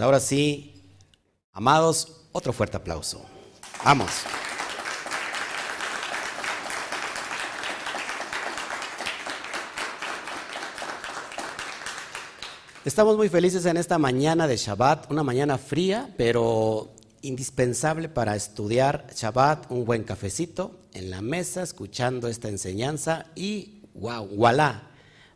Pues ahora sí, amados, otro fuerte aplauso. Vamos. Estamos muy felices en esta mañana de Shabbat, una mañana fría, pero indispensable para estudiar Shabbat, un buen cafecito en la mesa, escuchando esta enseñanza y wow, voilà,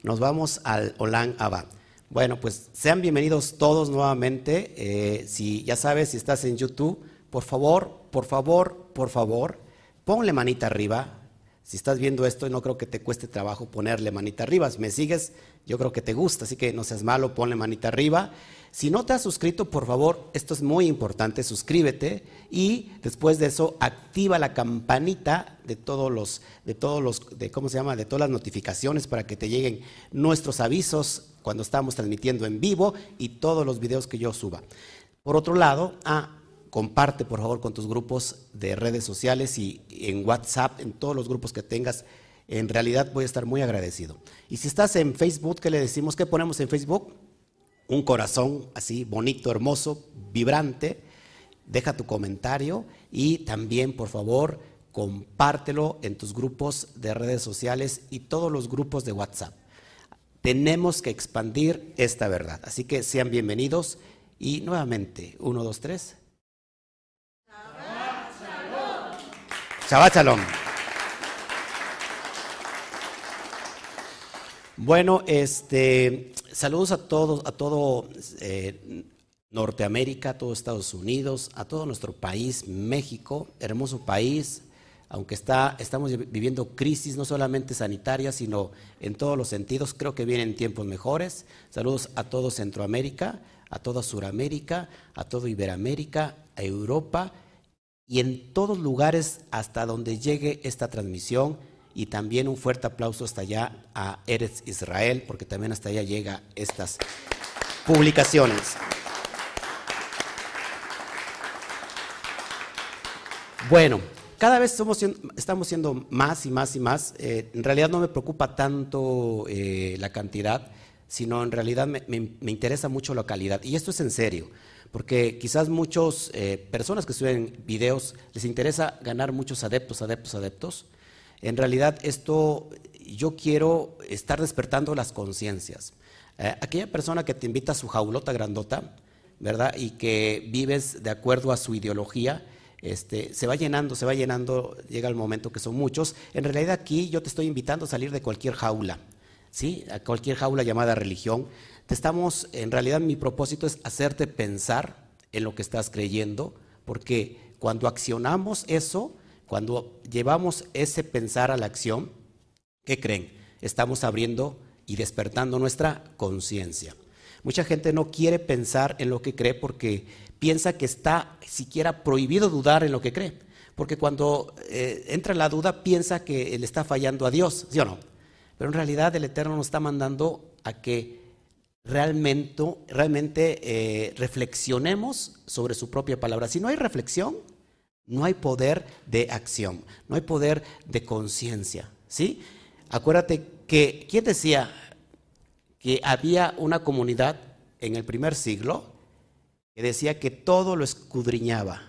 nos vamos al Olan Abba. Bueno, pues sean bienvenidos todos nuevamente. Eh, si ya sabes, si estás en YouTube, por favor, por favor, por favor, ponle manita arriba. Si estás viendo esto, no creo que te cueste trabajo ponerle manita arriba. Si me sigues, yo creo que te gusta, así que no seas malo, ponle manita arriba. Si no te has suscrito, por favor, esto es muy importante, suscríbete y después de eso activa la campanita de todos los, de todos los, de cómo se llama, de todas las notificaciones para que te lleguen nuestros avisos cuando estamos transmitiendo en vivo y todos los videos que yo suba. Por otro lado, ah, comparte por favor con tus grupos de redes sociales y en WhatsApp, en todos los grupos que tengas. En realidad voy a estar muy agradecido. Y si estás en Facebook, ¿qué le decimos? ¿Qué ponemos en Facebook? un corazón así bonito, hermoso, vibrante. Deja tu comentario y también, por favor, compártelo en tus grupos de redes sociales y todos los grupos de WhatsApp. Tenemos que expandir esta verdad. Así que sean bienvenidos y nuevamente, uno, dos, tres. Shabbat Shalom. Bueno, este, saludos a todos, a todo eh, Norteamérica, a todo Estados Unidos, a todo nuestro país, México, hermoso país, aunque está, estamos viviendo crisis no solamente sanitaria, sino en todos los sentidos, creo que vienen tiempos mejores. Saludos a todo Centroamérica, a toda Suramérica, a todo Iberoamérica, a Europa y en todos lugares hasta donde llegue esta transmisión y también un fuerte aplauso hasta allá a Eretz Israel, porque también hasta allá llega estas publicaciones. Bueno, cada vez estamos siendo más y más y más. Eh, en realidad no me preocupa tanto eh, la cantidad, sino en realidad me, interesa mucho la calidad. Y esto es en serio, porque quizás muchas eh, personas que suben videos les interesa ganar muchos adeptos, adeptos, adeptos, en realidad esto yo quiero estar despertando las conciencias. Aquella persona que te invita a su jaulota grandota, ¿verdad? Y que vives de acuerdo a su ideología, este, se va llenando, se va llenando, llega el momento que son muchos. En realidad aquí yo te estoy invitando a salir de cualquier jaula, ¿sí? A cualquier jaula llamada religión. Te estamos, en realidad mi propósito es hacerte pensar en lo que estás creyendo, porque cuando accionamos eso, cuando llevamos ese pensar a la acción, ¿qué creen? Estamos abriendo y despertando nuestra conciencia. Mucha gente no quiere pensar en lo que cree porque piensa que está siquiera prohibido dudar en lo que cree. Porque cuando eh, entra la duda piensa que le está fallando a Dios, ¿sí o no? Pero en realidad el Eterno nos está mandando a que realmente, realmente eh, reflexionemos sobre su propia palabra. Si no hay reflexión, no hay poder de acción, no hay poder de conciencia, ¿sí? Acuérdate que, ¿quién decía que había una comunidad en el primer siglo que decía que todo lo escudriñaba?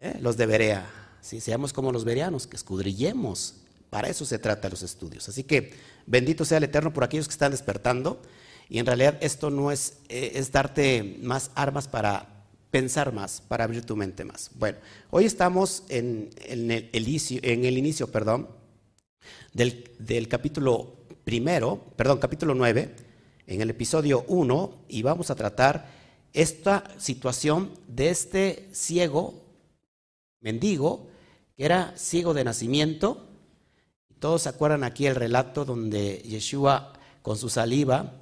¿Eh? Los de Berea, ¿sí? Seamos como los bereanos, que escudrillemos. Para eso se trata los estudios. Así que bendito sea el Eterno por aquellos que están despertando. Y en realidad esto no es, eh, es darte más armas para pensar más, para abrir tu mente más. Bueno, hoy estamos en, el, inicio, en el inicio perdón, del, capítulo primero, perdón, capítulo 9, en el episodio 1, y vamos a tratar esta situación de este ciego, mendigo, que era ciego de nacimiento. Todos se acuerdan aquí el relato donde Yeshua con su saliva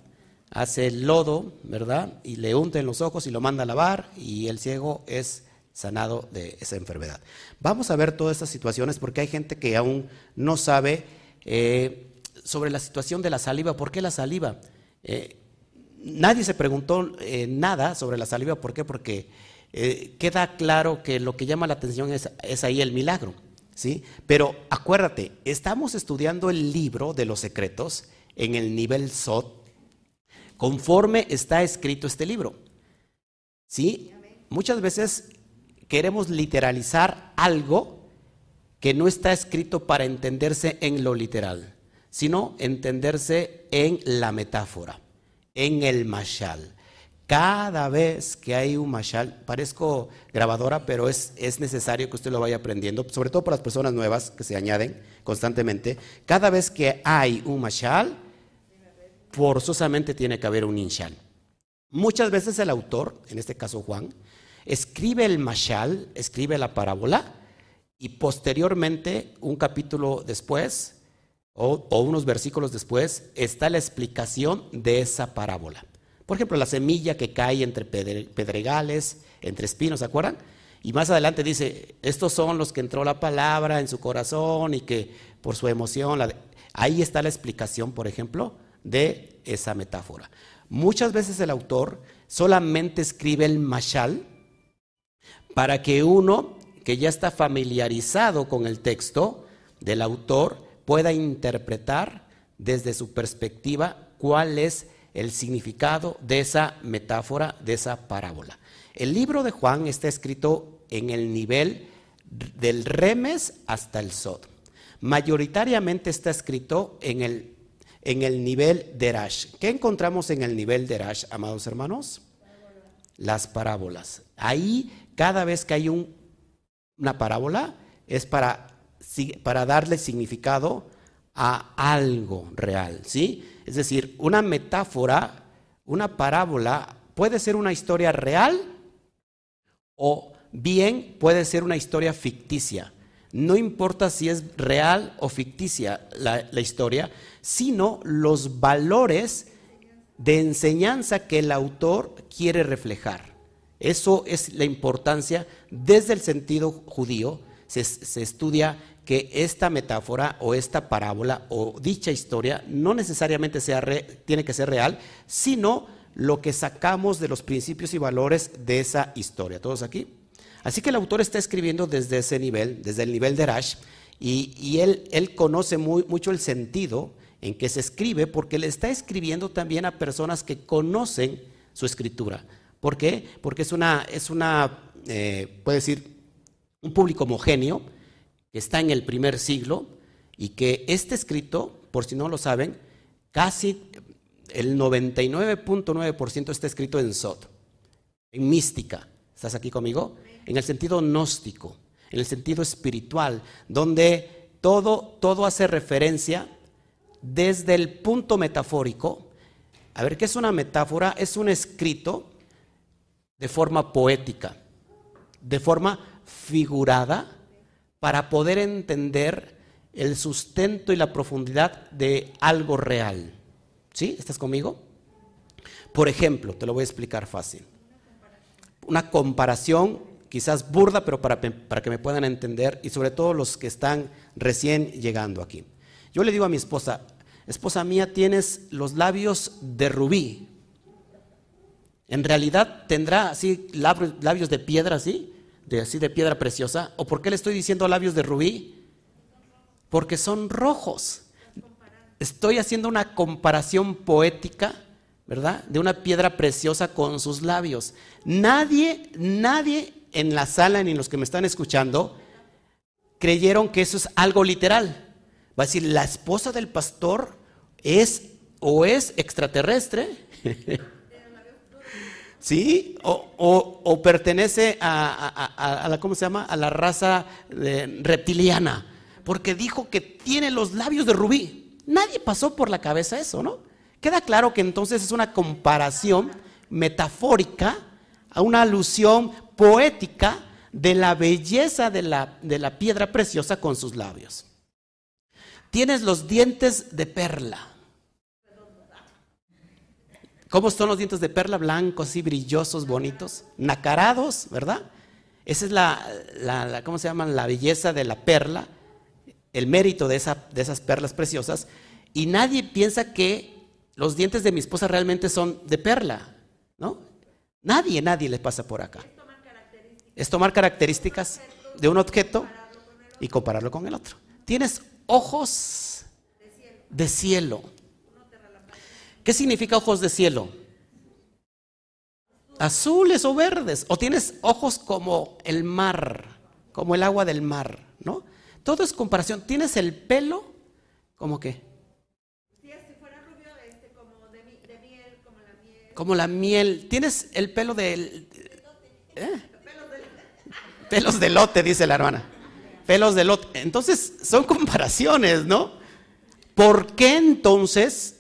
hace el lodo, ¿verdad? Y le unta en los ojos y lo manda a lavar y el ciego es sanado de esa enfermedad. Vamos a ver todas estas situaciones porque hay gente que aún no sabe eh, sobre la situación de la saliva. ¿Por qué la saliva? Eh, nadie se preguntó eh, nada sobre la saliva. ¿Por qué? Porque queda claro que lo que llama la atención es, es ahí el milagro. ¿sí? Pero acuérdate, estamos estudiando el libro de los secretos en el nivel SOT conforme está escrito este libro. ¿Sí? Muchas veces queremos literalizar algo que no está escrito para entenderse en lo literal, sino entenderse en la metáfora, en el mashal. Cada vez que hay un mashal, parezco grabadora, pero es, es, necesario que usted lo vaya aprendiendo, sobre todo para las personas nuevas que se añaden constantemente. Cada vez que hay un mashal, forzosamente tiene que haber un inshal. Muchas veces el autor, en este caso Juan, escribe el mashal, escribe la parábola, y posteriormente, un capítulo después, o, unos versículos después, está la explicación de esa parábola. Por ejemplo, la semilla que cae entre pedregales, entre espinos, ¿se acuerdan? Y más adelante dice, estos son los que entró la palabra en su corazón y que por su emoción, ahí está la explicación, por ejemplo, de esa metáfora. Muchas veces el autor solamente escribe el mashal para que uno que ya está familiarizado con el texto del autor pueda interpretar desde su perspectiva cuál es el significado de esa metáfora, de esa parábola. El libro de Juan está escrito en el nivel del remes hasta el sod. Mayoritariamente está escrito en el, en el nivel de Rash. ¿Qué encontramos en el nivel de Rash, amados hermanos? Las parábolas. Ahí, cada vez que hay una parábola, es para, para darle significado a algo real, ¿sí? Es decir, una metáfora, una parábola puede ser una historia real o bien puede ser una historia ficticia. No importa si es real o ficticia la, historia, sino los valores de enseñanza que el autor quiere reflejar. Eso es la importancia desde el sentido judío. Se, estudia que esta metáfora o esta parábola o dicha historia no necesariamente sea tiene que ser real, sino lo que sacamos de los principios y valores de esa historia. ¿Todos aquí? Así que el autor está escribiendo desde ese nivel, desde el nivel de Rash, y, él, él, conoce muy, mucho el sentido en que se escribe porque le está escribiendo también a personas que conocen su escritura. ¿Por qué? Porque es una, es una eh, puede decir, un público homogéneo, que está en el primer siglo y que este escrito, por si no lo saben, casi el 99.9% está escrito en Sot, en mística. ¿Estás aquí conmigo? En el sentido gnóstico, en el sentido espiritual, donde todo, todo hace referencia desde el punto metafórico. A ver, ¿qué es una metáfora? Es un escrito de forma poética, de forma figurada, para poder entender el sustento y la profundidad de algo real. ¿Sí? ¿Estás conmigo? Por ejemplo, te lo voy a explicar fácil. Una comparación quizás burda, pero para, para, que me puedan entender, y sobre todo los que están recién llegando aquí. Yo le digo a mi esposa, esposa mía, tienes los labios de rubí. En realidad tendrá así labios de piedra, así, de así de piedra preciosa? ¿O por qué le estoy diciendo labios de rubí? Porque son rojos. Estoy haciendo una comparación poética, ¿verdad? De una piedra preciosa con sus labios. Nadie, nadie en la sala ni los que me están escuchando creyeron que eso es algo literal. Va a decir, la esposa del pastor es o es extraterrestre ¿sí? O, pertenece a, la, ¿cómo se llama? A la raza eh, reptiliana, porque dijo que tiene los labios de rubí. Nadie pasó por la cabeza eso, ¿no? Queda claro que entonces es una comparación metafórica, a una alusión poética de la belleza de la, de la piedra preciosa con sus labios. Tienes los dientes de perla. ¿Cómo son los dientes de perla? Blancos, así brillosos, bonitos, nacarados, ¿verdad? Esa es la, ¿cómo se llama? La belleza de la perla, el mérito de, esa, de esas perlas preciosas. Y nadie piensa que los dientes de mi esposa realmente son de perla, ¿no? Nadie, nadie le pasa por acá. Es tomar características de un objeto y compararlo con el otro. Tienes ojos de cielo. ¿Qué significa ojos de cielo? Azules o verdes. O tienes ojos como el mar, como el agua del mar, ¿no? Todo es comparación. Tienes el pelo como qué? Si fuera rubio, como de, miel, como la miel. Como la miel. Tienes el pelo del... ¿eh? Pelos de lote, dice la hermana. Pelos de lote. Entonces, son comparaciones, ¿no? ¿Por qué entonces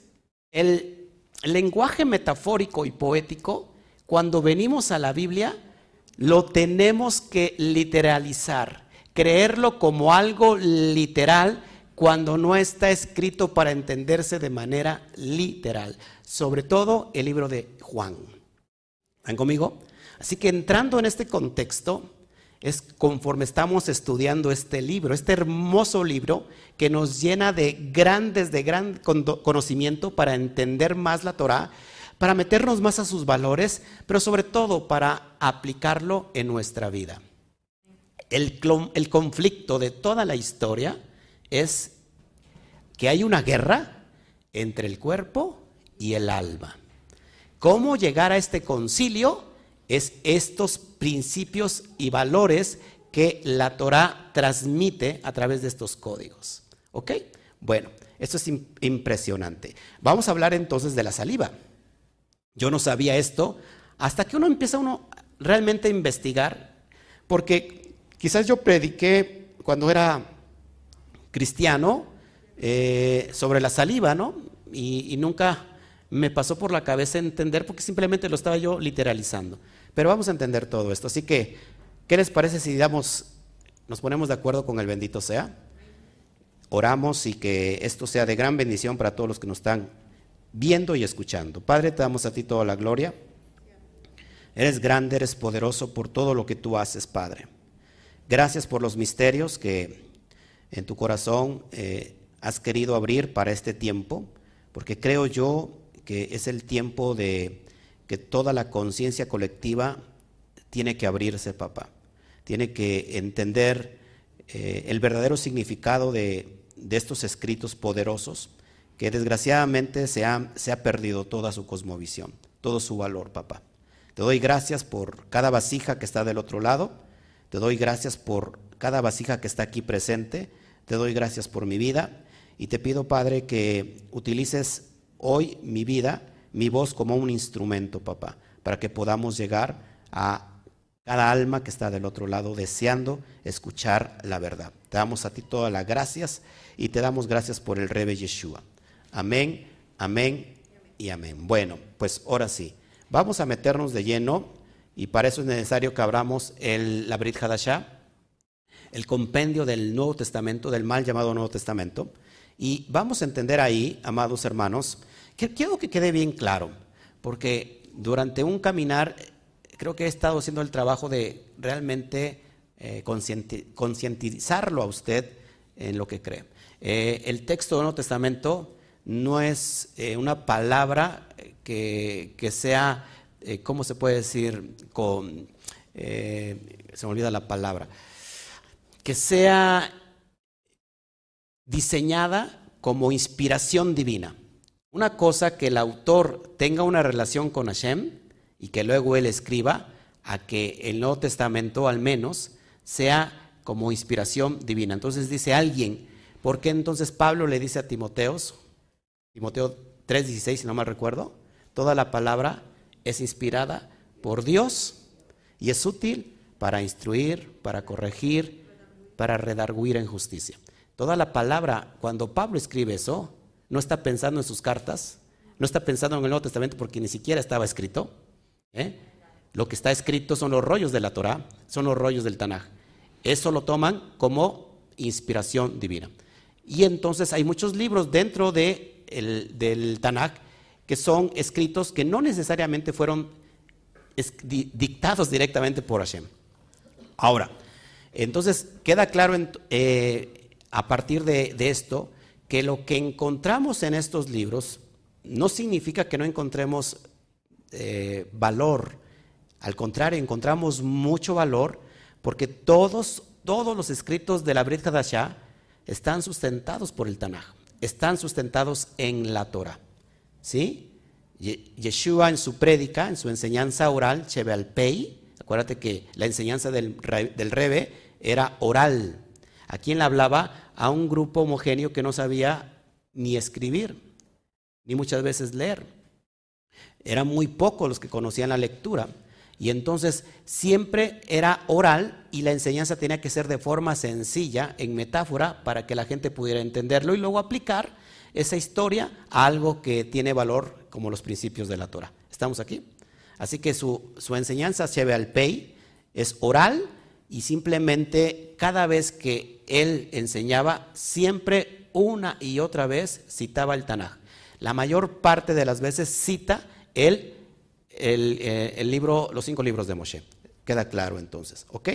el lenguaje metafórico y poético, cuando venimos a la Biblia, lo tenemos que literalizar, creerlo como algo literal cuando no está escrito para entenderse de manera literal, sobre todo el libro de Juan. ¿Están conmigo? Así que entrando en este contexto, es conforme estamos estudiando este libro, este hermoso libro que nos llena de grandes, de gran conocimiento para entender más la Torah, para meternos más a sus valores, pero sobre todo para aplicarlo en nuestra vida. El, el conflicto de toda la historia es que hay una guerra entre el cuerpo y el alma. ¿Cómo llegar a este concilio? Es estos principios y valores que la Torah transmite a través de estos códigos. ¿Ok? Bueno, esto es impresionante. Vamos a hablar entonces de la saliva. Yo no sabía esto hasta que uno empieza uno realmente a investigar, porque quizás yo prediqué cuando era cristiano eh, sobre la saliva, ¿no? y nunca me pasó por la cabeza entender porque simplemente lo estaba yo literalizando. Pero vamos a entender todo esto. Así que, ¿qué les parece si damos, nos ponemos de acuerdo con el bendito sea? Oramos y que esto sea de gran bendición para todos los que nos están viendo y escuchando. Padre, te damos a ti toda la gloria. Eres grande, eres poderoso por todo lo que tú haces, Padre. Gracias por los misterios que en tu corazón eh, has querido abrir para este tiempo, porque creo yo que es el tiempo de que toda la conciencia colectiva tiene que abrirse, papá. Tiene que entender eh, el verdadero significado de, estos escritos poderosos, que desgraciadamente se ha, se ha perdido toda su cosmovisión, todo su valor, papá. Te doy gracias por cada vasija que está del otro lado. Te doy gracias por cada vasija que está aquí presente. Te doy gracias por mi vida. Y te pido, Padre, que utilices hoy mi vida mi voz como un instrumento, papá, para que podamos llegar a cada alma que está del otro lado deseando escuchar la verdad. Te damos a ti todas las gracias y te damos gracias por el Rebe Yeshua. Amén, amén y amén. Bueno, pues ahora sí, vamos a meternos de lleno y para eso es necesario que abramos el, la Brit el compendio del Nuevo Testamento, del mal llamado Nuevo Testamento. Y vamos a entender ahí, amados hermanos, quiero que quede bien claro, porque durante un caminar creo que he estado haciendo el trabajo de realmente eh, concientizarlo a usted en lo que cree. Eh, el texto del Nuevo Testamento no es eh, una palabra que, sea, ¿cómo se puede decir? Con, se me olvida la palabra. Que sea diseñada como inspiración divina. Una cosa que el autor tenga una relación con Hashem y que luego él escriba, a que el Nuevo Testamento al menos sea como inspiración divina. Entonces dice alguien, ¿por qué entonces Pablo le dice a Timoteos, Timoteo 3:16 si no mal recuerdo, toda la palabra es inspirada por Dios y es útil para instruir, para corregir, para redarguir en justicia. Toda la palabra, cuando Pablo escribe eso, no está pensando en sus cartas, no está pensando en el Nuevo Testamento porque ni siquiera estaba escrito. ¿eh? Lo que está escrito son los rollos de la Torah, son los rollos del Tanaj. Eso lo toman como inspiración divina. Y entonces hay muchos libros dentro de del Tanaj que son escritos que no necesariamente fueron dictados directamente por Hashem. Ahora, entonces queda claro eh, a partir de esto que lo que encontramos en estos libros no significa que no encontremos eh, valor. Al contrario, encontramos mucho valor porque todos, todos los escritos de la Brit Hadashah están sustentados por el Tanaj, están sustentados en la Torah. ¿Sí? Yeshua en su prédica, en su enseñanza oral, Pei, acuérdate que la enseñanza del, del Rebe era oral. ¿A quién le hablaba? A un grupo homogéneo que no sabía ni escribir, ni muchas veces leer. Eran muy pocos los que conocían la lectura. Y entonces siempre era oral y la enseñanza tenía que ser de forma sencilla, en metáfora, para que la gente pudiera entenderlo y luego aplicar esa historia a algo que tiene valor como los principios de la Torah. ¿Estamos aquí? Así que su, su enseñanza ve al Pei es oral y simplemente cada vez que él enseñaba, siempre una y otra vez citaba el Tanaj. La mayor parte de las veces cita el eh, el, libro, los cinco libros de Moshe. Queda claro entonces, ¿ok?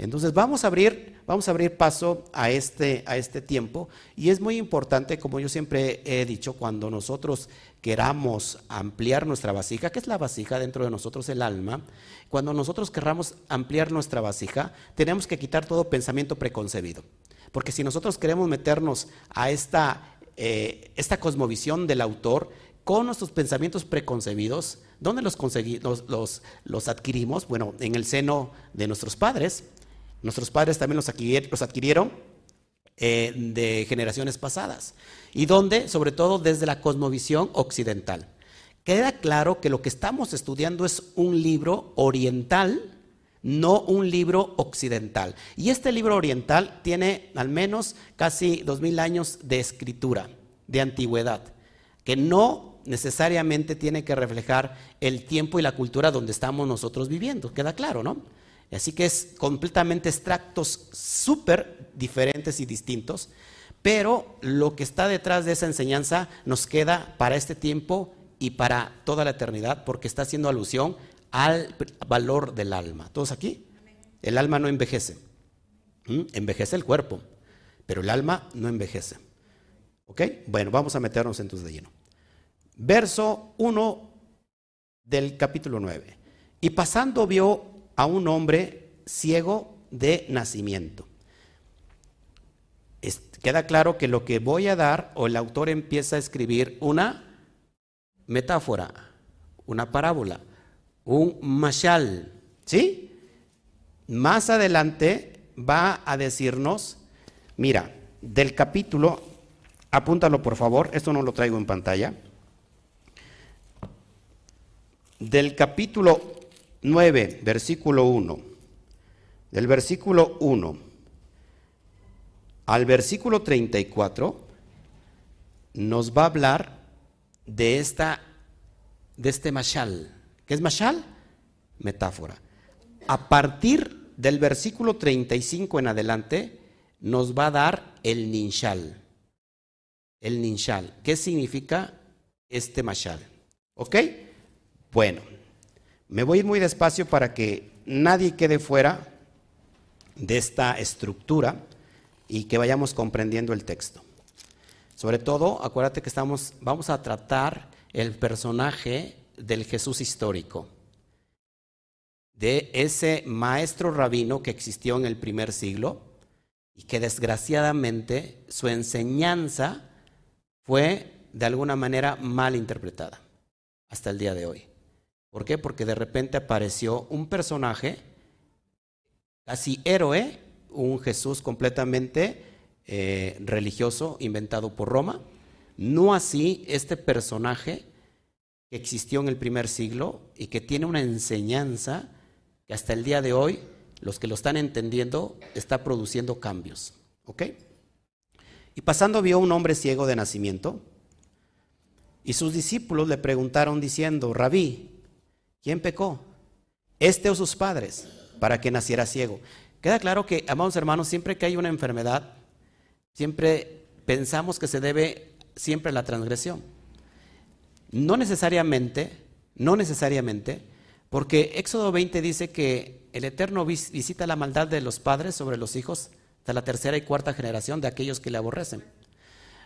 Entonces vamos a abrir, vamos a abrir paso a este, a este tiempo y es muy importante, como yo siempre he dicho, cuando nosotros queramos ampliar nuestra vasija, que es la vasija dentro de nosotros, el alma, cuando nosotros queramos ampliar nuestra vasija, tenemos que quitar todo pensamiento preconcebido. Porque si nosotros queremos meternos a esta, eh, esta cosmovisión del autor, con nuestros pensamientos preconcebidos, ¿dónde los, los, los, adquirimos? Bueno, en el seno de nuestros padres. Nuestros padres también los, adquirieron eh, de generaciones pasadas. ¿Y dónde? Sobre todo desde la cosmovisión occidental. Queda claro que lo que estamos estudiando es un libro oriental, no un libro occidental. Y este libro oriental tiene al menos casi dos mil años de escritura, de antigüedad, que no necesariamente tiene que reflejar el tiempo y la cultura donde estamos nosotros viviendo, queda claro, ¿no? Así que es completamente extractos súper diferentes y distintos, pero lo que está detrás de esa enseñanza nos queda para este tiempo y para toda la eternidad, porque está haciendo alusión al valor del alma. ¿Todos aquí? El alma no envejece. ¿Mm? Envejece el cuerpo, pero el alma no envejece. ¿Ok? Bueno, vamos a meternos entonces de lleno verso 1 del capítulo 9. Y pasando vio a un hombre ciego de nacimiento. queda claro que lo que voy a dar, o el autor empieza a escribir una metáfora, una parábola, un mashal, ¿sí? Más adelante va a decirnos, mira, del capítulo, apúntalo por favor, esto no lo traigo en pantalla del capítulo 9, versículo 1, del versículo 1 al versículo 34, nos va a hablar de, esta, de este mashal. ¿Qué es mashal? Metáfora. A partir del versículo 35 en adelante, nos va a dar el ninshal. El ninshal. ¿Qué significa este mashal? ¿Ok? Bueno, me voy a ir muy despacio para que nadie quede fuera de esta estructura y que vayamos comprendiendo el texto. Sobre todo, acuérdate que estamos, vamos a tratar el personaje del Jesús histórico, de ese maestro rabino que existió en el primer siglo y que desgraciadamente su enseñanza fue de alguna manera mal interpretada hasta el día de hoy. ¿Por qué? Porque de repente apareció un personaje, casi héroe, un Jesús completamente eh, religioso inventado por Roma. No así este personaje que existió en el primer siglo y que tiene una enseñanza que hasta el día de hoy los que lo están entendiendo está produciendo cambios. ¿Ok? Y pasando vio un hombre ciego de nacimiento y sus discípulos le preguntaron diciendo, rabí, ¿Quién pecó? ¿Este o sus padres? Para que naciera ciego. Queda claro que, amados hermanos, siempre que hay una enfermedad, siempre pensamos que se debe siempre a la transgresión. No necesariamente, no necesariamente, porque Éxodo 20 dice que el Eterno visita la maldad de los padres sobre los hijos de la tercera y cuarta generación de aquellos que le aborrecen.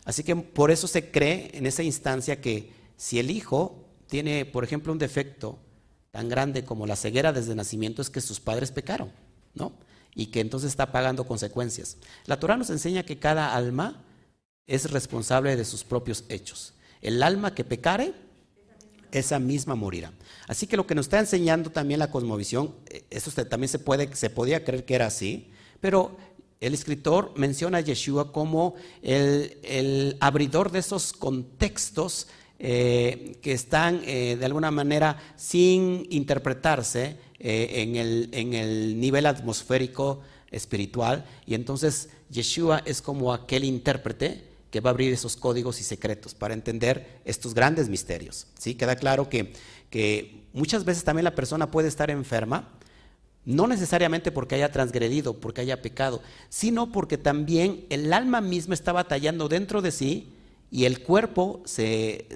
Así que por eso se cree en esa instancia que si el hijo tiene, por ejemplo, un defecto tan grande como la ceguera desde nacimiento es que sus padres pecaron, ¿no? Y que entonces está pagando consecuencias. La Torah nos enseña que cada alma es responsable de sus propios hechos. El alma que pecare, esa misma morirá. Así que lo que nos está enseñando también la cosmovisión, eh, eso también se, puede, se podía creer que era así, pero el escritor menciona a Yeshua como el, abridor de esos contextos eh, que están eh, de alguna manera sin interpretarse en, el, en el nivel atmosférico espiritual. Y entonces Yeshua es como aquel intérprete que va a abrir esos códigos y secretos para entender estos grandes misterios. ¿sí? Queda claro que, que muchas veces también la persona puede estar enferma, no necesariamente porque haya transgredido, porque haya pecado, sino porque también el alma misma está batallando dentro de sí y el cuerpo se,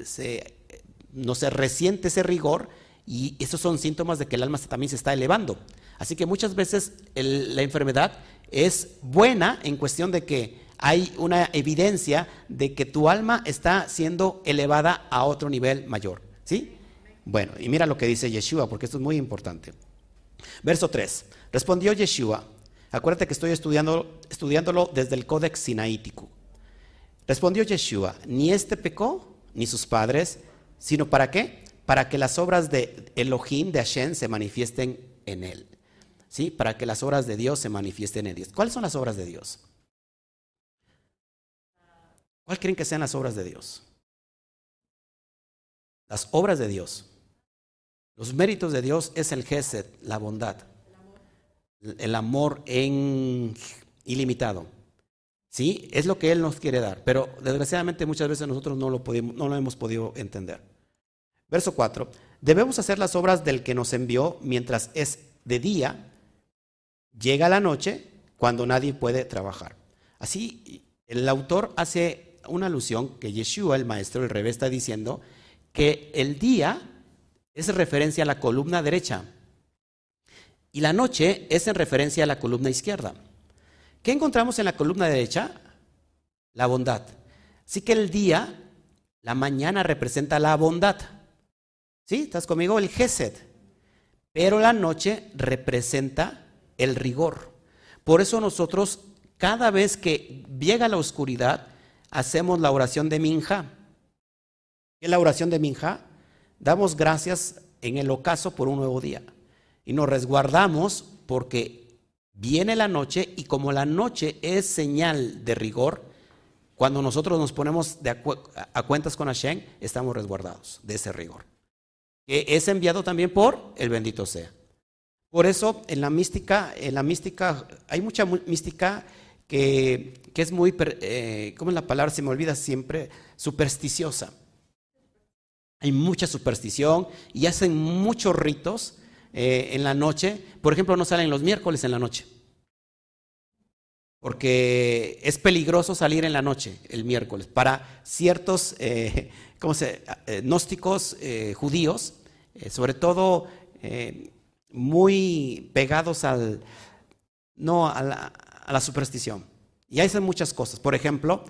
no se resiente ese rigor y esos son síntomas de que el alma también se está elevando. Así que muchas veces la enfermedad es buena en cuestión de que hay una evidencia de que tu alma está siendo elevada a otro nivel mayor. ¿Sí? Bueno, y mira lo que dice Yeshua, porque esto es muy importante. Verso 3. Respondió Yeshua. Acuérdate que estoy estudiando, estudiándolo desde el Códex Sinaítico. Respondió Yeshua, ni este pecó, ni sus padres, sino para qué? Para que las obras de Elohim, de Hashem, se manifiesten en él. ¿Sí? Para que las obras de Dios se manifiesten en Dios. ¿Cuáles son las obras de Dios? ¿Cuál creen que sean las obras de Dios? Las obras de Dios. Los méritos de Dios es el Gesed, la bondad, el amor en ilimitado. Sí, es lo que Él nos quiere dar, pero desgraciadamente muchas veces nosotros no lo, no lo hemos podido entender. Verso 4. Debemos hacer las obras del que nos envió mientras es de día, llega la noche cuando nadie puede trabajar. Así, el autor hace una alusión que Yeshua, el maestro del revés, está diciendo que el día es referencia a la columna derecha y la noche es en referencia a la columna izquierda. ¿Qué encontramos en la columna derecha? La bondad. Así que el día, la mañana representa la bondad. ¿Sí? ¿Estás conmigo? El Gesed. Pero la noche representa el rigor. Por eso nosotros, cada vez que llega la oscuridad, hacemos la oración de Minja. ¿Qué es la oración de Minja? Damos gracias en el ocaso por un nuevo día. Y nos resguardamos porque viene la noche y como la noche es señal de rigor, cuando nosotros nos ponemos a, cuentas con Hashem, estamos resguardados de ese rigor. Que es enviado también por el bendito sea. Por eso en la mística, en la mística, hay mucha mística que, es muy, eh, ¿cómo es la palabra? Se me olvida siempre, supersticiosa. Hay mucha superstición y hacen muchos ritos eh, en la noche. Por ejemplo, no salen los miércoles en la noche. Porque es peligroso salir en la noche, el miércoles. Para ciertos eh, ¿cómo se, eh, gnósticos judíos, sobre todo muy pegados al, no, a la, a la superstición. Y hacen muchas cosas. Por ejemplo,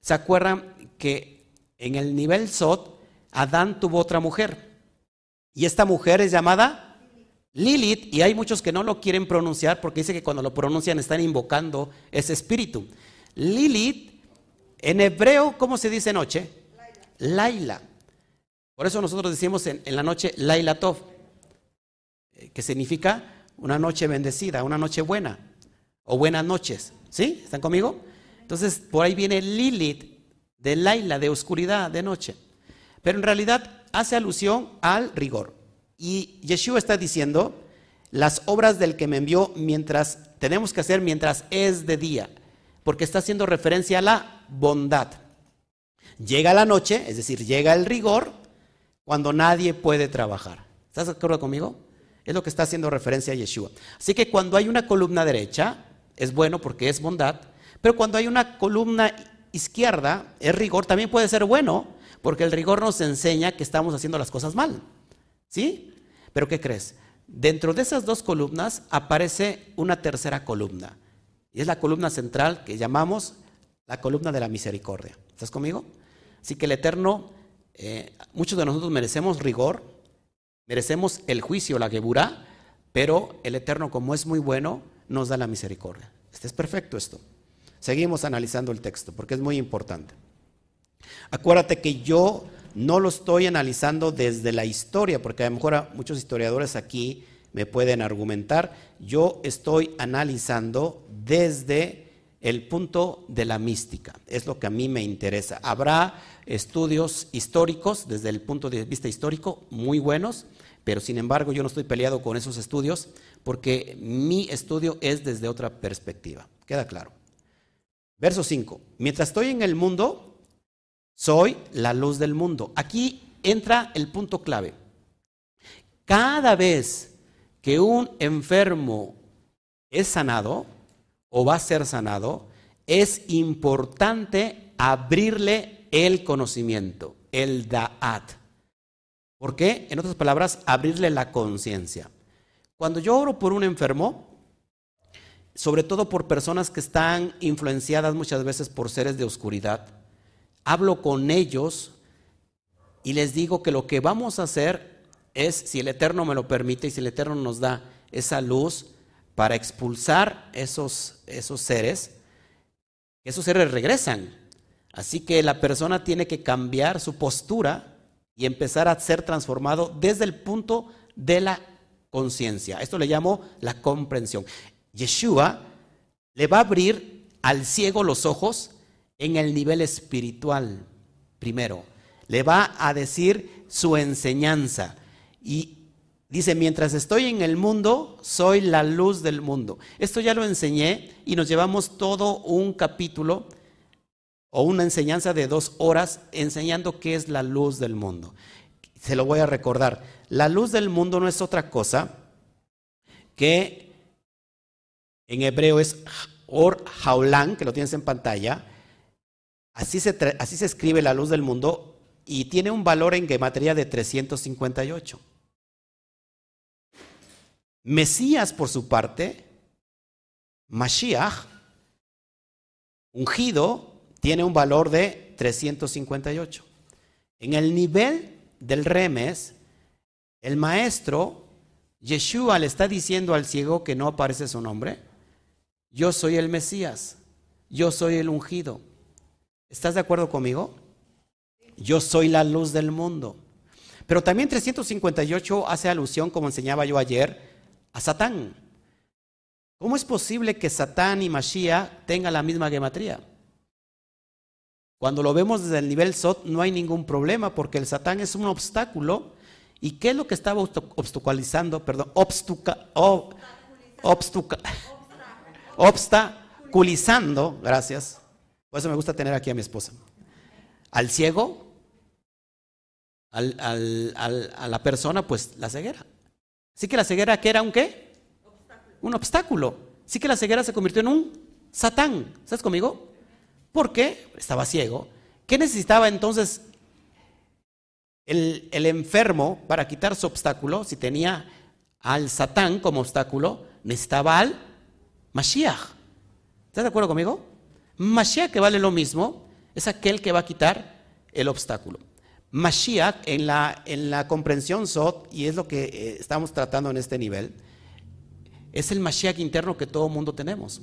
¿se acuerdan que en el nivel Sot, Adán tuvo otra mujer? Y esta mujer es llamada Lilith, y hay muchos que no lo quieren pronunciar porque dice que cuando lo pronuncian están invocando ese espíritu. Lilith, en hebreo, ¿cómo se dice noche? Laila. Por eso nosotros decimos en, en la noche Laila Tov, eh, que significa una noche bendecida, una noche buena o buenas noches. ¿Sí? ¿Están conmigo? Entonces, por ahí viene Lilith, de Laila, de oscuridad, de noche. Pero en realidad hace alusión al rigor. Y Yeshua está diciendo, las obras del que me envió mientras, tenemos que hacer mientras es de día, porque está haciendo referencia a la bondad. Llega la noche, es decir, llega el rigor, cuando nadie puede trabajar. ¿Estás de acuerdo conmigo? Es lo que está haciendo referencia a Yeshua. Así que cuando hay una columna derecha, es bueno porque es bondad, pero cuando hay una columna izquierda, es rigor, también puede ser bueno, porque el rigor nos enseña que estamos haciendo las cosas mal. ¿Sí? Pero ¿qué crees? Dentro de esas dos columnas aparece una tercera columna, y es la columna central que llamamos la columna de la misericordia. ¿Estás conmigo? Así que el Eterno, eh, muchos de nosotros merecemos rigor, merecemos el juicio, la geburá, pero el Eterno, como es muy bueno, nos da la misericordia. Este es perfecto esto. Seguimos analizando el texto porque es muy importante. Acuérdate que yo no lo estoy analizando desde la historia, porque a lo mejor muchos historiadores aquí me pueden argumentar. Yo estoy analizando desde el punto de la mística. Es lo que a mí me interesa. Habrá estudios históricos desde el punto de vista histórico muy buenos, pero sin embargo yo no estoy peleado con esos estudios porque mi estudio es desde otra perspectiva. Queda claro. Verso 5. Mientras estoy en el mundo, soy la luz del mundo. Aquí entra el punto clave. Cada vez que un enfermo es sanado, o va a ser sanado, es importante abrirle el conocimiento, el da'at. ¿Por qué? En otras palabras, abrirle la conciencia. Cuando yo oro por un enfermo, sobre todo por personas que están influenciadas muchas veces por seres de oscuridad, hablo con ellos y les digo que lo que vamos a hacer es, si el Eterno me lo permite y si el Eterno nos da esa luz, para expulsar esos, esos seres, esos seres regresan. Así que la persona tiene que cambiar su postura y empezar a ser transformado desde el punto de la conciencia. Esto le llamo la comprensión. Yeshua le va a abrir al ciego los ojos en el nivel espiritual, primero. Le va a decir su enseñanza. Y Dice, mientras estoy en el mundo, soy la luz del mundo. Esto ya lo enseñé y nos llevamos todo un capítulo o una enseñanza de dos horas enseñando qué es la luz del mundo. Se lo voy a recordar. La luz del mundo no es otra cosa que en hebreo es Or Haulán, que lo tienes en pantalla. Así se, así se escribe la luz del mundo y tiene un valor en gematría de 358. Mesías, por su parte, Mashiach, ungido, tiene un valor de 358. En el nivel del remes, el maestro Yeshua le está diciendo al ciego que no aparece su nombre. Yo soy el Mesías, yo soy el ungido. ¿Estás de acuerdo conmigo? Yo soy la luz del mundo. Pero también 358 hace alusión, como enseñaba yo ayer, a Satán. ¿Cómo es posible que Satán y Mashiach tengan la misma gematría? Cuando lo vemos desde el nivel Sot no hay ningún problema porque el Satán es un obstáculo. ¿Y qué es lo que estaba obstaculizando? Perdón, obstaculizando, gracias. Por eso me gusta tener aquí a mi esposa. Al ciego, a la persona, pues la ceguera. Así que la ceguera, ¿qué era un qué? Un obstáculo. Así que la ceguera se convirtió en un satán. ¿Estás conmigo? ¿Por qué? Estaba ciego. ¿Qué necesitaba entonces el, el enfermo para quitar su obstáculo? Si tenía al satán como obstáculo, necesitaba al Mashiach. ¿Estás de acuerdo conmigo? Mashiach que vale lo mismo, es aquel que va a quitar el obstáculo. Mashiach en la, en la comprensión Sot, y es lo que eh, estamos tratando en este nivel, es el Mashiach interno que todo mundo tenemos.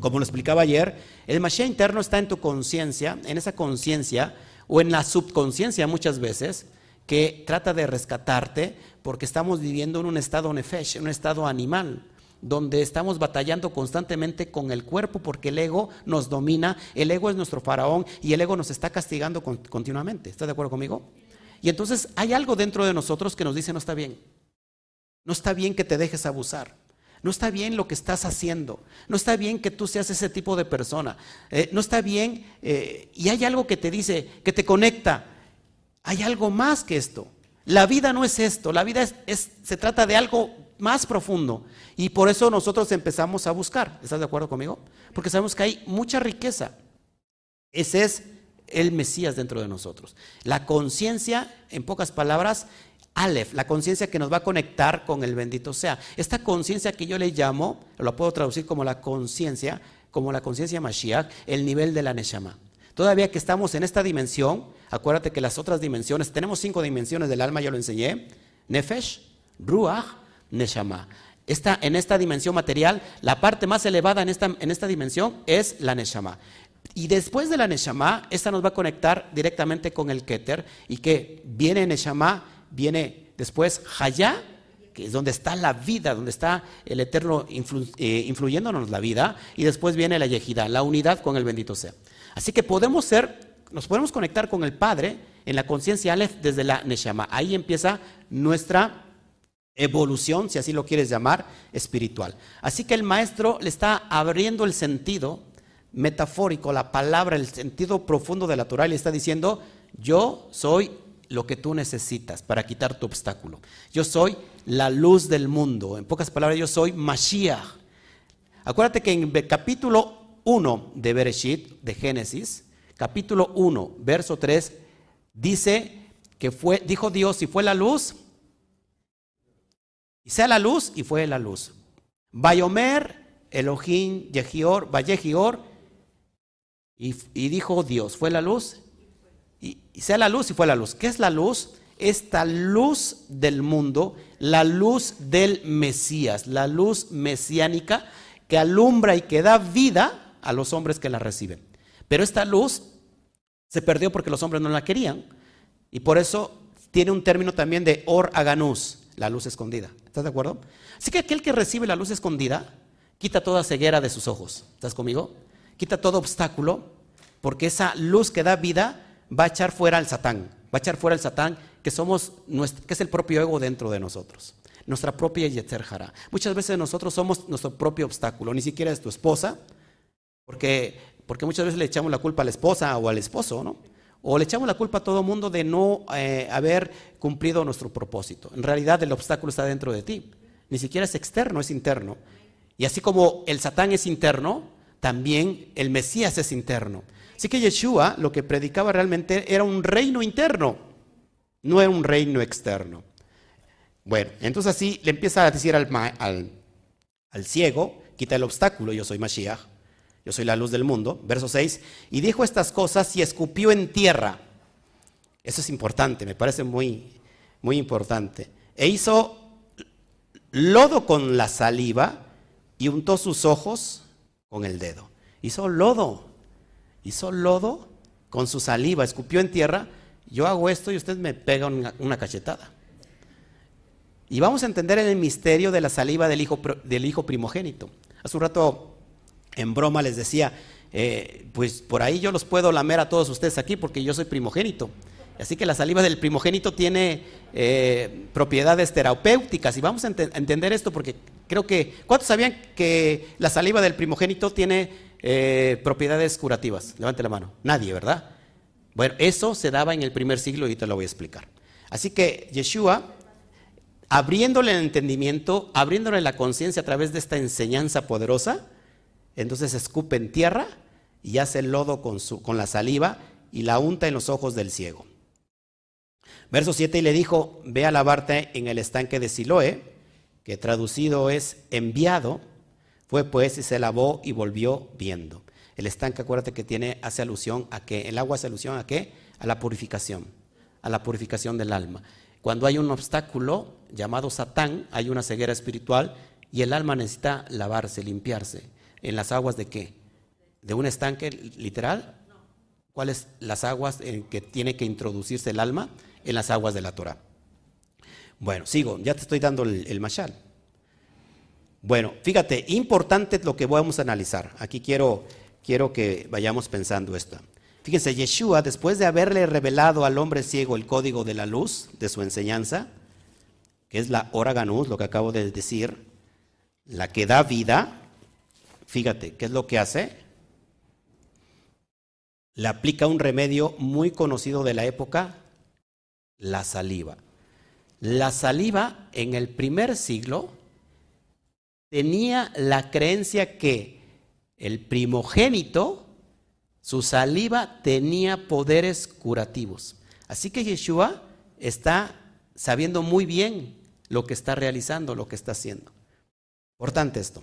Como lo explicaba ayer, el Mashiach interno está en tu conciencia, en esa conciencia o en la subconsciencia muchas veces, que trata de rescatarte porque estamos viviendo en un estado nefesh, en un estado animal donde estamos batallando constantemente con el cuerpo porque el ego nos domina, el ego es nuestro faraón y el ego nos está castigando continuamente. ¿Estás de acuerdo conmigo? Y entonces hay algo dentro de nosotros que nos dice no está bien. No está bien que te dejes abusar. No está bien lo que estás haciendo. No está bien que tú seas ese tipo de persona. Eh, no está bien. Eh, y hay algo que te dice, que te conecta. Hay algo más que esto. La vida no es esto. La vida es, se trata de algo más profundo. Y por eso nosotros empezamos a buscar. ¿Estás de acuerdo conmigo? Porque sabemos que hay mucha riqueza. Ese es el Mesías dentro de nosotros. La conciencia, en pocas palabras, Aleph, la conciencia que nos va a conectar con el bendito sea. Esta conciencia que yo le llamo, lo puedo traducir como la conciencia, como la conciencia Mashiach, el nivel de la Neshama. Todavía que estamos en esta dimensión, acuérdate que las otras dimensiones, tenemos cinco dimensiones del alma, ya lo enseñé, Nefesh, Ruach, Neshama. en esta dimensión material, la parte más elevada en esta, en esta dimensión es la Neshama. Y después de la Neshama, esta nos va a conectar directamente con el Keter. Y que viene Neshama, viene después Hayá, que es donde está la vida, donde está el Eterno eh, influyéndonos la vida. Y después viene la Yejida, la unidad con el bendito sea. Así que podemos ser, nos podemos conectar con el Padre en la conciencia Aleph desde la Neshama. Ahí empieza nuestra evolución, si así lo quieres llamar, espiritual. Así que el maestro le está abriendo el sentido metafórico, la palabra, el sentido profundo de la Torah, y le está diciendo, yo soy lo que tú necesitas para quitar tu obstáculo. Yo soy la luz del mundo. En pocas palabras, yo soy Mashiach. Acuérdate que en el capítulo 1 de Bereshit, de Génesis, capítulo 1, verso 3, dice que fue, dijo Dios, si fue la luz, y sea la luz, y fue la luz. Bayomer, Elohim, Yehior, Vallejior, y, y dijo Dios, fue la luz, y, y sea la luz, y fue la luz. ¿Qué es la luz? Esta luz del mundo, la luz del Mesías, la luz mesiánica que alumbra y que da vida a los hombres que la reciben. Pero esta luz se perdió porque los hombres no la querían, y por eso tiene un término también de or aganus, la luz escondida. ¿Estás de acuerdo? Así que aquel que recibe la luz escondida quita toda ceguera de sus ojos. ¿Estás conmigo? Quita todo obstáculo, porque esa luz que da vida va a echar fuera al Satán. Va a echar fuera al Satán, que somos que es el propio ego dentro de nosotros. Nuestra propia Yetzer Muchas veces nosotros somos nuestro propio obstáculo, ni siquiera es tu esposa, porque, porque muchas veces le echamos la culpa a la esposa o al esposo, ¿no? O le echamos la culpa a todo el mundo de no eh, haber cumplido nuestro propósito. En realidad el obstáculo está dentro de ti. Ni siquiera es externo, es interno. Y así como el Satán es interno, también el Mesías es interno. Así que Yeshua lo que predicaba realmente era un reino interno, no era un reino externo. Bueno, entonces así le empieza a decir al, al, al ciego, quita el obstáculo, yo soy Mashiach yo soy la luz del mundo, verso 6, y dijo estas cosas y escupió en tierra. Eso es importante, me parece muy, muy importante. E hizo lodo con la saliva y untó sus ojos con el dedo. Hizo lodo, hizo lodo con su saliva, escupió en tierra. Yo hago esto y usted me pega una, una cachetada. Y vamos a entender el misterio de la saliva del hijo, del hijo primogénito. Hace un rato en broma les decía, eh, pues por ahí yo los puedo lamer a todos ustedes aquí porque yo soy primogénito. Así que la saliva del primogénito tiene eh, propiedades terapéuticas y vamos a entender esto porque creo que, ¿cuántos sabían que la saliva del primogénito tiene eh, propiedades curativas? Levante la mano. Nadie, ¿verdad? Bueno, eso se daba en el primer siglo y te lo voy a explicar. Así que Yeshua, abriéndole el entendimiento, abriéndole la conciencia a través de esta enseñanza poderosa, entonces escupe en tierra y hace el lodo con, su, con la saliva y la unta en los ojos del ciego. Verso 7, y le dijo, ve a lavarte en el estanque de Siloé, que traducido es enviado, fue pues y se lavó y volvió viendo. El estanque, acuérdate que tiene, hace alusión a que, el agua hace alusión a qué? A la purificación, a la purificación del alma. Cuando hay un obstáculo llamado Satán, hay una ceguera espiritual y el alma necesita lavarse, limpiarse en las aguas de qué? ¿De un estanque literal? ¿Cuáles las aguas en que tiene que introducirse el alma? En las aguas de la Torah. Bueno, sigo, ya te estoy dando el, mashal. Bueno, fíjate, importante lo que vamos a analizar. Aquí quiero, quiero que vayamos pensando esto. Fíjense, Yeshua, después de haberle revelado al hombre ciego el código de la luz de su enseñanza, que es la oraganus, lo que acabo de decir, la que da vida, Fíjate, ¿qué es lo que hace? Le aplica un remedio muy conocido de la época, la saliva. La saliva en el primer siglo tenía la creencia que el primogénito, su saliva tenía poderes curativos. Así que Yeshua está sabiendo muy bien lo que está realizando, lo que está haciendo. Importante esto.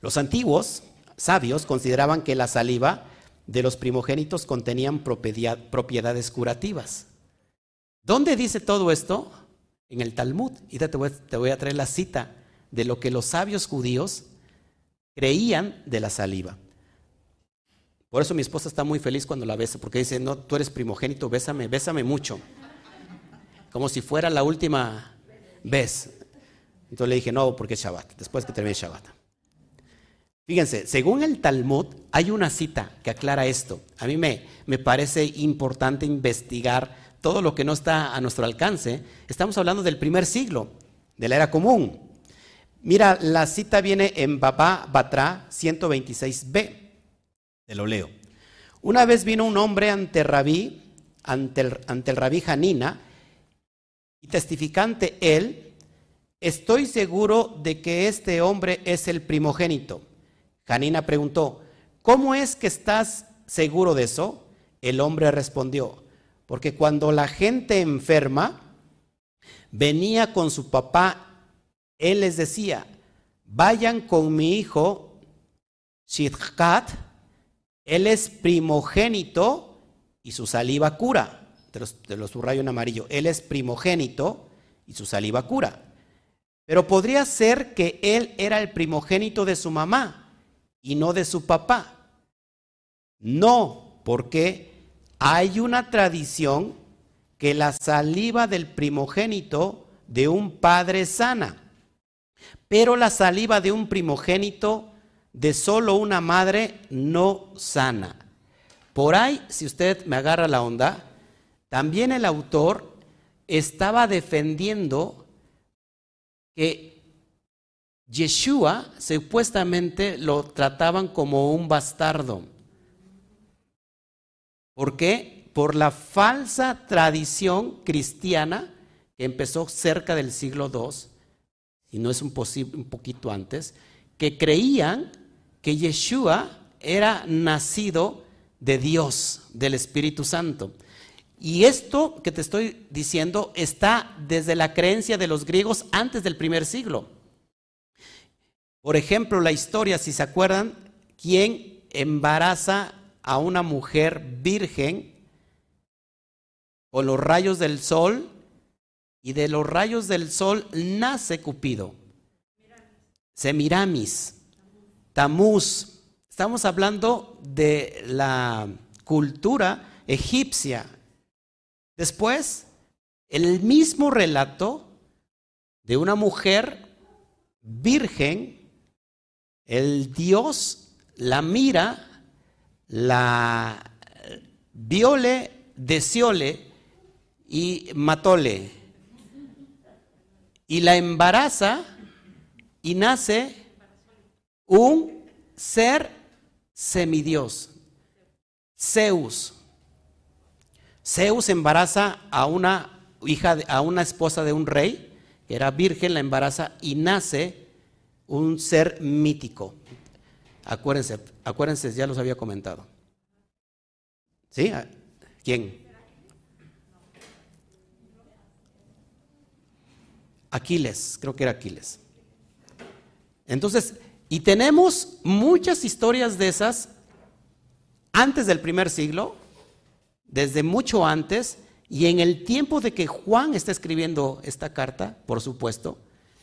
Los antiguos sabios consideraban que la saliva de los primogénitos contenían propiedades curativas. ¿Dónde dice todo esto? En el Talmud. Y te voy, a traer la cita de lo que los sabios judíos creían de la saliva. Por eso mi esposa está muy feliz cuando la besa, porque dice, no, tú eres primogénito, bésame, bésame mucho. Como si fuera la última vez. Entonces le dije, no, porque es Shabbat, después que termine Shabbat. Fíjense, según el Talmud hay una cita que aclara esto. A mí me, me parece importante investigar todo lo que no está a nuestro alcance. Estamos hablando del primer siglo, de la era común. Mira, la cita viene en Babá Batra 126b. Te lo leo. Una vez vino un hombre ante Rabí, ante el, ante el rabí Janina, y testificante él, estoy seguro de que este hombre es el primogénito. Janina preguntó, ¿cómo es que estás seguro de eso? El hombre respondió, porque cuando la gente enferma venía con su papá, él les decía, vayan con mi hijo Shidkat, él es primogénito y su saliva cura. Te los, te los subrayo en amarillo. Él es primogénito y su saliva cura. Pero podría ser que él era el primogénito de su mamá y no de su papá. No, porque hay una tradición que la saliva del primogénito de un padre sana, pero la saliva de un primogénito de solo una madre no sana. Por ahí, si usted me agarra la onda, también el autor estaba defendiendo que Yeshua supuestamente lo trataban como un bastardo. ¿Por qué? Por la falsa tradición cristiana que empezó cerca del siglo II, y no es un, un poquito antes, que creían que Yeshua era nacido de Dios, del Espíritu Santo. Y esto que te estoy diciendo está desde la creencia de los griegos antes del primer siglo. Por ejemplo, la historia, si se acuerdan, ¿quién embaraza a una mujer virgen con los rayos del sol? Y de los rayos del sol nace Cupido. Semiramis. Tamuz. Estamos hablando de la cultura egipcia. Después, el mismo relato de una mujer virgen, el Dios la mira, la viole, deseole y matóle. Y la embaraza y nace un ser semidios, Zeus. Zeus embaraza a una hija, a una esposa de un rey, que era virgen, la embaraza y nace un ser mítico. Acuérdense, acuérdense, ya los había comentado. ¿Sí? ¿Quién? Aquiles, creo que era Aquiles. Entonces, y tenemos muchas historias de esas antes del primer siglo, desde mucho antes, y en el tiempo de que Juan está escribiendo esta carta, por supuesto,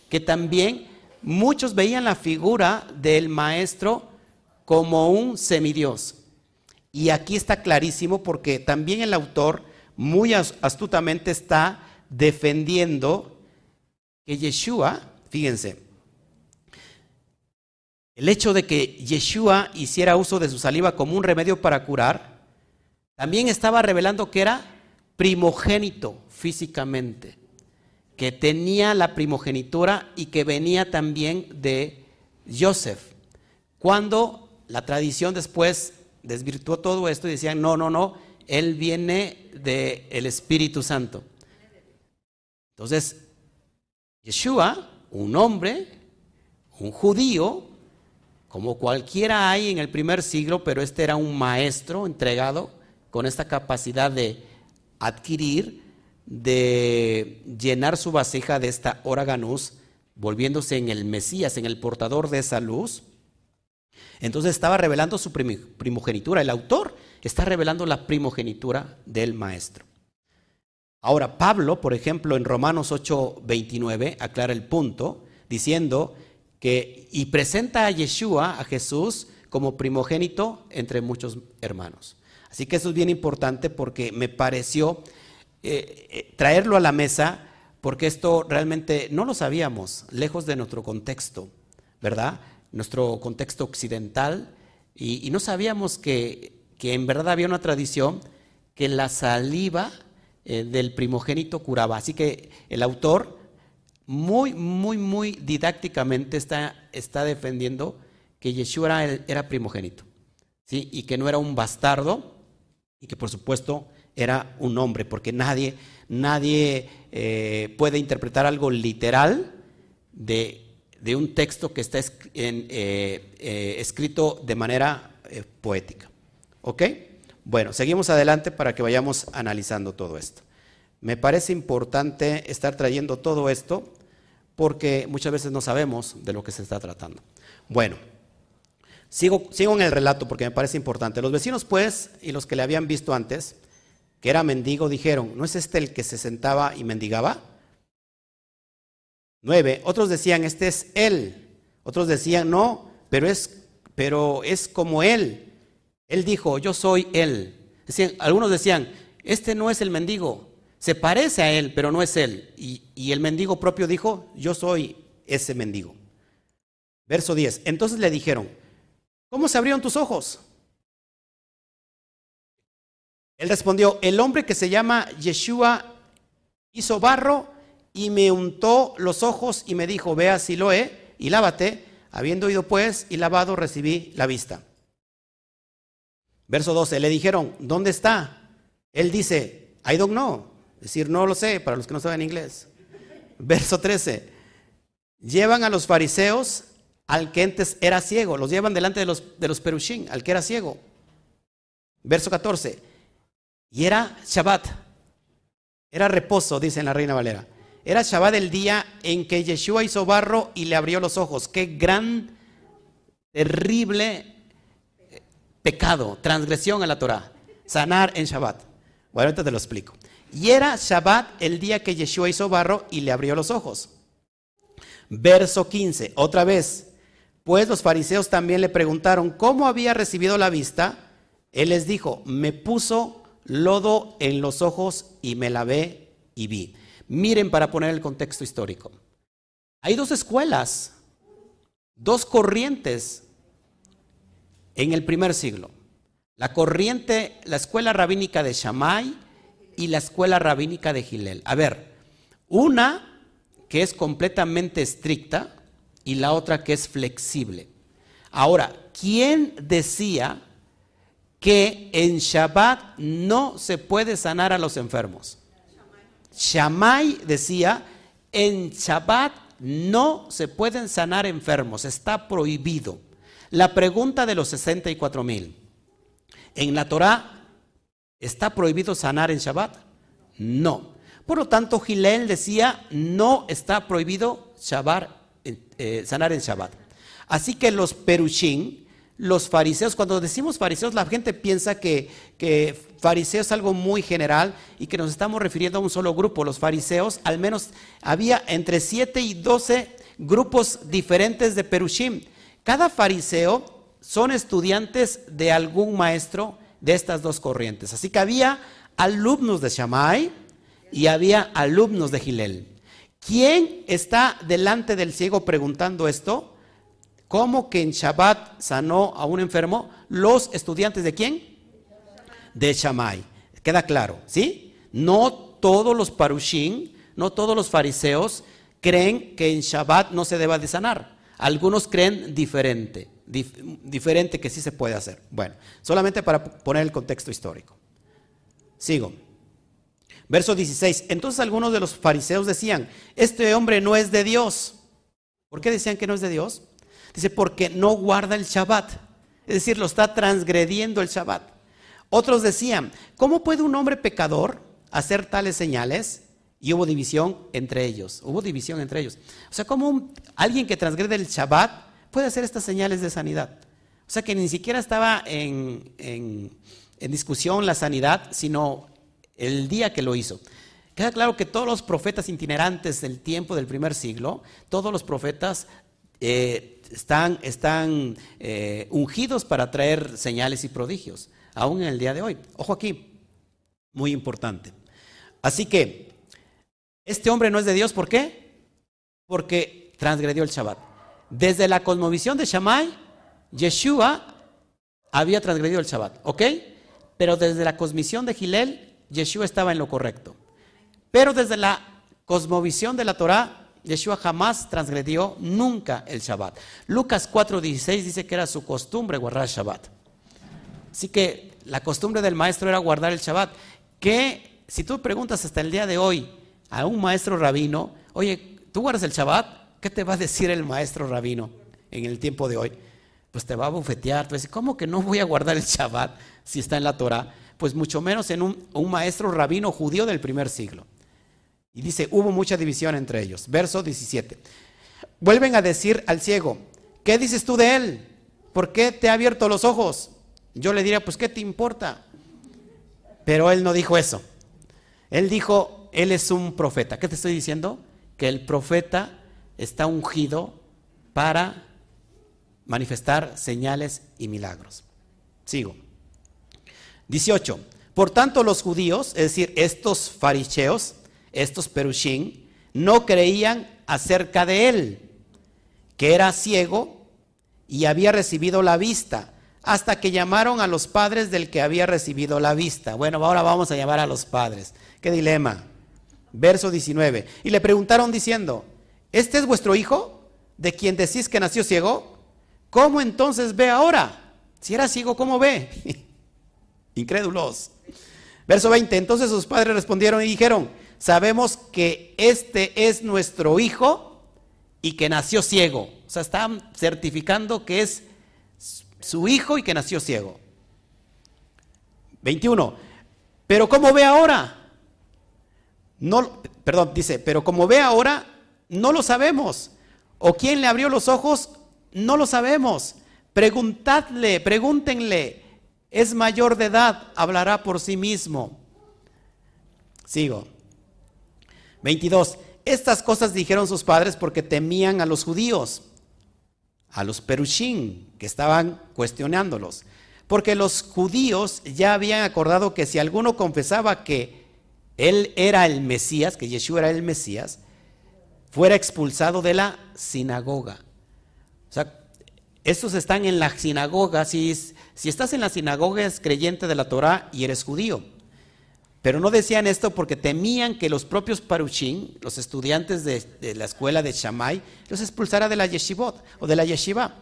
que también muchos veían la figura del maestro como un semidios. Y aquí está clarísimo porque también el autor muy astutamente está defendiendo que Yeshua, fíjense, el hecho de que Yeshua hiciera uso de su saliva como un remedio para curar, también estaba revelando que era primogénito físicamente, que tenía la primogenitura y que venía también de Joseph. Cuando la tradición después desvirtuó todo esto y decían, no, no, no, él viene del Espíritu Santo. Entonces, Yeshua, un hombre, un judío, como cualquiera hay en el primer siglo, pero este era un maestro entregado con esta capacidad de adquirir, de llenar su vasija de esta oraganus, volviéndose en el Mesías, en el portador de esa luz. Entonces estaba revelando su primogenitura. El autor está revelando la primogenitura del maestro. Ahora, Pablo, por ejemplo, en Romanos 8:29, aclara el punto, diciendo que, y presenta a Yeshua, a Jesús, como primogénito entre muchos hermanos. Así que eso es bien importante porque me pareció eh, eh, traerlo a la mesa porque esto realmente no lo sabíamos, lejos de nuestro contexto, ¿verdad? Nuestro contexto occidental, y, no sabíamos que, en verdad había una tradición que la saliva eh, del primogénito curaba. Así que el autor muy, muy, muy didácticamente está, está defendiendo que Yeshua era, era primogénito, ¿sí? y que no era un bastardo, y que por supuesto era un hombre, porque nadie, nadie eh, puede interpretar algo literal de, un texto que está eh, eh, escrito de manera poética. ¿Ok? Bueno, seguimos adelante para que vayamos analizando todo esto. Me parece importante estar trayendo todo esto porque muchas veces no sabemos de lo que se está tratando. Bueno, sigo, sigo en el relato porque me parece importante. Los vecinos, pues, y los que le habían visto antes, que era mendigo, dijeron, ¿no es este el que se sentaba y mendigaba? Nueve, otros decían, este es él. Otros decían, no, pero es, pero es como él. Él dijo, yo soy él. Decían, algunos decían, este no es el mendigo, se parece a él, pero no es él. Y, y el mendigo propio dijo, yo soy ese mendigo. Verso 10, entonces le dijeron, ¿cómo se abrieron tus ojos? Él respondió, el hombre que se llama Yeshua hizo barro y me untó los ojos y me dijo, ve a Siloé y lávate. Habiendo ido pues y lavado, recibí la vista. Verso 12, le dijeron, ¿dónde está? Él dice, I don't know. Es decir, no lo sé, para los que no saben inglés. Verso 13, llevan a los fariseos al que antes era ciego, los llevan delante de los, de los perushín, al que era ciego. Verso 14, y era Shabbat. Era reposo, dice la Reina Valera. Era Shabbat el día en que Yeshua hizo barro y le abrió los ojos. Qué gran, terrible eh, pecado, transgresión a la Torah. Sanar en Shabbat. Bueno, ahorita te lo explico. Y era Shabbat el día que Yeshua hizo barro y le abrió los ojos. Verso 15, otra vez. Pues los fariseos también le preguntaron cómo había recibido la vista. Él les dijo, me puso lodo en los ojos y me lavé y vi. Miren para poner el contexto histórico. Hay dos escuelas, dos corrientes en el primer siglo. La corriente, la escuela rabínica de Shammai y la escuela rabínica de Gilel. A ver, una que es completamente estricta y la otra que es flexible. Ahora, ¿quién decía que en Shabbat no se puede sanar a los enfermos. Shammai decía, en Shabbat no se pueden sanar enfermos, está prohibido. La pregunta de los 64 mil, ¿en la Torah está prohibido sanar en Shabbat? No. Por lo tanto, Gilel decía, no está prohibido eh, sanar en Shabbat. Así que los perushim, los fariseos, cuando decimos fariseos, la gente piensa que, que fariseo es algo muy general y que nos estamos refiriendo a un solo grupo. Los fariseos, al menos había entre 7 y 12 grupos diferentes de Perushim. Cada fariseo son estudiantes de algún maestro de estas dos corrientes. Así que había alumnos de Shammai y había alumnos de Gilel. ¿Quién está delante del ciego preguntando esto? ¿Cómo que en Shabbat sanó a un enfermo? Los estudiantes de quién? De Shammai. Queda claro, ¿sí? No todos los parushim, no todos los fariseos creen que en Shabbat no se deba de sanar. Algunos creen diferente, diferente que sí se puede hacer. Bueno, solamente para poner el contexto histórico. Sigo. Verso 16. Entonces algunos de los fariseos decían, este hombre no es de Dios. ¿Por qué decían que no es de Dios? Dice, porque no guarda el Shabbat. Es decir, lo está transgrediendo el Shabbat. Otros decían, ¿cómo puede un hombre pecador hacer tales señales? Y hubo división entre ellos. Hubo división entre ellos. O sea, ¿cómo alguien que transgrede el Shabbat puede hacer estas señales de sanidad? O sea, que ni siquiera estaba en, en discusión la sanidad, sino el día que lo hizo. Queda claro que todos los profetas itinerantes del tiempo del primer siglo, todos los profetas eh, están, están eh, ungidos para traer señales y prodigios, aún en el día de hoy. Ojo aquí, muy importante. Así que, este hombre no es de Dios, ¿por qué? Porque transgredió el Shabbat. Desde la cosmovisión de Shammai, Yeshua había transgredido el Shabbat, ¿ok? Pero desde la cosmovisión de Gilel, Yeshua estaba en lo correcto. Pero desde la cosmovisión de la Torah, Yeshua jamás transgredió nunca el Shabbat. Lucas 4:16 dice que era su costumbre guardar el Shabbat. Así que la costumbre del maestro era guardar el Shabbat. Que si tú preguntas hasta el día de hoy a un maestro rabino, oye, ¿tú guardas el Shabbat? ¿Qué te va a decir el maestro rabino en el tiempo de hoy? Pues te va a bufetear, te a decir, ¿cómo que no voy a guardar el Shabbat si está en la Torah? Pues mucho menos en un maestro rabino judío del primer siglo. Y dice, hubo mucha división entre ellos. Verso 17. Vuelven a decir al ciego, ¿qué dices tú de él? ¿Por qué te ha abierto los ojos? Yo le diría, pues ¿qué te importa? Pero él no dijo eso. Él dijo, él es un profeta. ¿Qué te estoy diciendo? Que el profeta está ungido para manifestar señales y milagros. Sigo. 18. Por tanto, los judíos, es decir, estos fariseos, estos perushín, no creían acerca de él, que era ciego y había recibido la vista, hasta que llamaron a los padres del que había recibido la vista. Bueno, ahora vamos a llamar a los padres. ¿Qué dilema? Verso 19. Y le preguntaron diciendo, ¿este es vuestro hijo, de quien decís que nació ciego? ¿Cómo entonces ve ahora? Si era ciego, ¿cómo ve? Incrédulos. Verso 20. Entonces sus padres respondieron y dijeron, sabemos que este es nuestro hijo y que nació ciego. O sea, están certificando que es su hijo y que nació ciego. 21. Pero ¿cómo ve ahora? No, perdón, dice, pero como ve ahora, no lo sabemos. O quién le abrió los ojos, no lo sabemos. Preguntadle, pregúntenle. Es mayor de edad, hablará por sí mismo. Sigo. 22. Estas cosas dijeron sus padres porque temían a los judíos, a los perushín, que estaban cuestionándolos. Porque los judíos ya habían acordado que si alguno confesaba que él era el Mesías, que Yeshua era el Mesías, fuera expulsado de la sinagoga. O sea, estos están en la sinagoga. Si, si estás en la sinagoga es creyente de la Torah y eres judío. Pero no decían esto porque temían que los propios parushim, los estudiantes de, la escuela de Shammai, los expulsara de la yeshivot o de la yeshiva.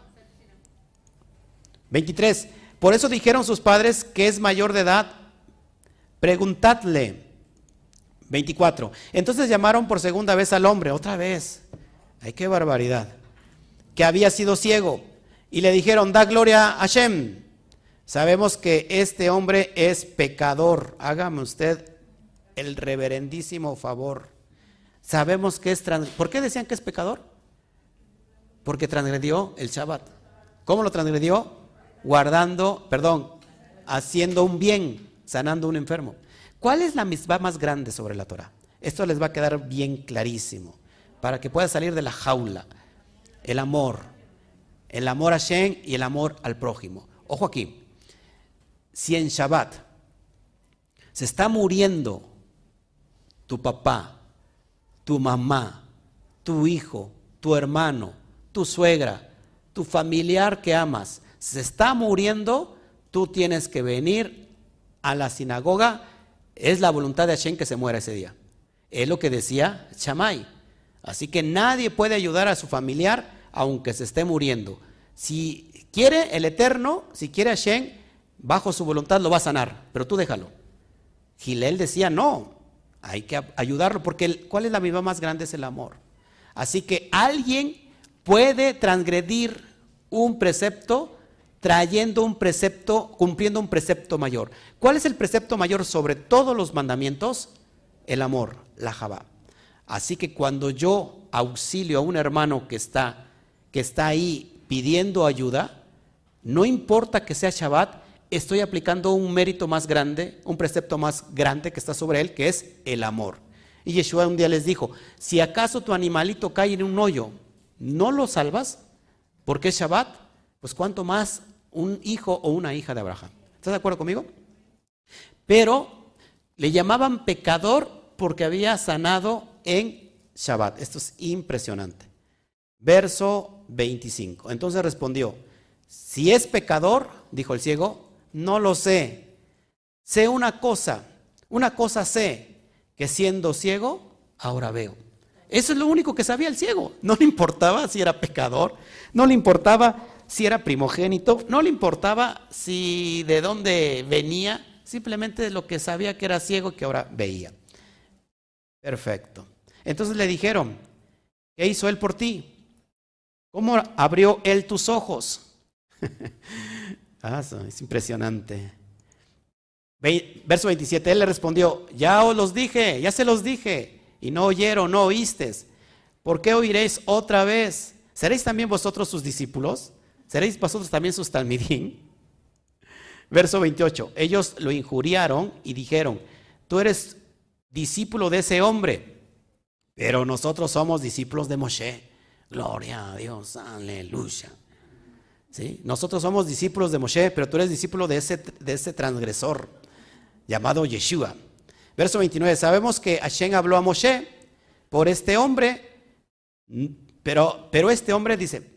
23. Por eso dijeron sus padres que es mayor de edad, preguntadle. 24. Entonces llamaron por segunda vez al hombre, otra vez. Ay, qué barbaridad. Que había sido ciego. Y le dijeron, da gloria a Hashem. Sabemos que este hombre es pecador. Hágame usted el reverendísimo favor. Sabemos que es ¿Por qué decían que es pecador? Porque transgredió el Shabbat. ¿Cómo lo transgredió? Guardando, perdón, haciendo un bien, sanando un enfermo. ¿Cuál es la misma más grande sobre la Torah? Esto les va a quedar bien clarísimo para que pueda salir de la jaula. El amor, el amor a Shem y el amor al prójimo. Ojo aquí, si en Shabbat se está muriendo tu papá, tu mamá, tu hijo, tu hermano, tu suegra, tu familiar que amas, se está muriendo, tú tienes que venir a la sinagoga. Es la voluntad de Hashem que se muera ese día. Es lo que decía Chamay. Así que nadie puede ayudar a su familiar aunque se esté muriendo. Si quiere el Eterno, si quiere Hashem, bajo su voluntad lo va a sanar, pero tú déjalo. Gilel decía, no, hay que ayudarlo, porque ¿cuál es la misma más grande? Es el amor. Así que alguien puede transgredir un precepto trayendo un precepto, cumpliendo un precepto mayor. ¿Cuál es el precepto mayor sobre todos los mandamientos? El amor, la Jabá. Así que cuando yo auxilio a un hermano que está, que está ahí pidiendo ayuda, no importa que sea Shabbat, estoy aplicando un mérito más grande, un precepto más grande que está sobre él, que es el amor. Y Yeshua un día les dijo, si acaso tu animalito cae en un hoyo, ¿no lo salvas? porque es Shabbat, pues cuánto más un hijo o una hija de Abraham. ¿Estás de acuerdo conmigo? Pero le llamaban pecador porque había sanado en Shabbat. Esto es impresionante. Verso 25. Entonces respondió, si es pecador, dijo el ciego, no lo sé. Sé una cosa, una cosa sé, que siendo ciego, ahora veo. Eso es lo único que sabía el ciego. No le importaba si era pecador, no le importaba si era primogénito, no le importaba si de dónde venía, simplemente lo que sabía que era ciego que ahora veía. Perfecto. Entonces le dijeron, ¿qué hizo él por ti? ¿Cómo abrió él tus ojos? es impresionante. Verso 27, él le respondió, ya os los dije, ya se los dije, y no oyeron, no oísteis. ¿Por qué oiréis otra vez? ¿Seréis también vosotros sus discípulos? ¿Seréis vosotros también sus talmidín? Verso 28, ellos lo injuriaron y dijeron, tú eres discípulo de ese hombre, pero nosotros somos discípulos de Moshe. Gloria a Dios, aleluya. Nosotros somos discípulos de Moshe, pero tú eres discípulo de ese, de ese transgresor llamado Yeshua. Verso 29, sabemos que Hashem habló a Moshe por este hombre, pero, pero este hombre dice,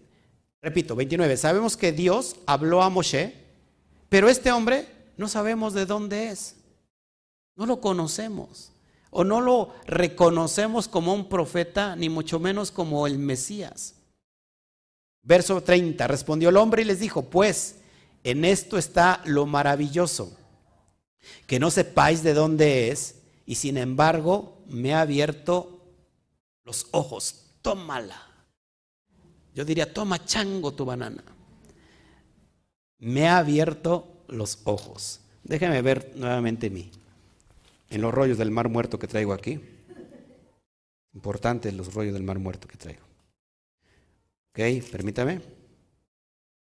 repito, 29, sabemos que Dios habló a Moshe, pero este hombre no sabemos de dónde es, no lo conocemos o no lo reconocemos como un profeta, ni mucho menos como el Mesías. Verso 30, respondió el hombre y les dijo, pues en esto está lo maravilloso que no sepáis de dónde es, y sin embargo me ha abierto los ojos. Tómala. Yo diría, toma chango tu banana. Me ha abierto los ojos. Déjeme ver nuevamente mí. En los rollos del mar muerto que traigo aquí. Importantes los rollos del mar muerto que traigo. Ok, permítame.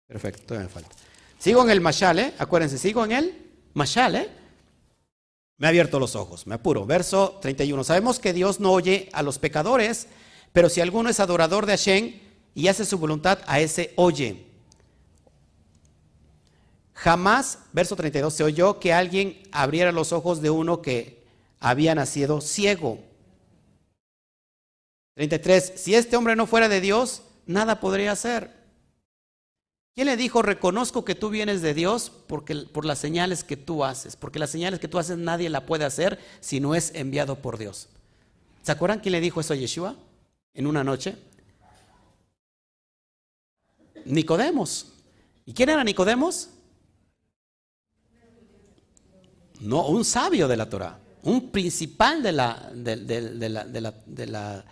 Perfecto, todavía me falta. Sigo en el mashal, ¿eh? Acuérdense, sigo en el mashal, ¿eh? Me ha abierto los ojos, me apuro. Verso 31. Sabemos que Dios no oye a los pecadores, pero si alguno es adorador de Hashem y hace su voluntad, a ese oye. Jamás, verso 32, se oyó que alguien abriera los ojos de uno que había nacido ciego. 33. Si este hombre no fuera de Dios, nada podría hacer. ¿Quién le dijo, reconozco que tú vienes de Dios porque, por las señales que tú haces? Porque las señales que tú haces nadie la puede hacer si no es enviado por Dios. ¿Se acuerdan quién le dijo eso a Yeshua en una noche? Nicodemos. ¿Y quién era Nicodemos? No, un sabio de la Torah, un principal de la, de, la,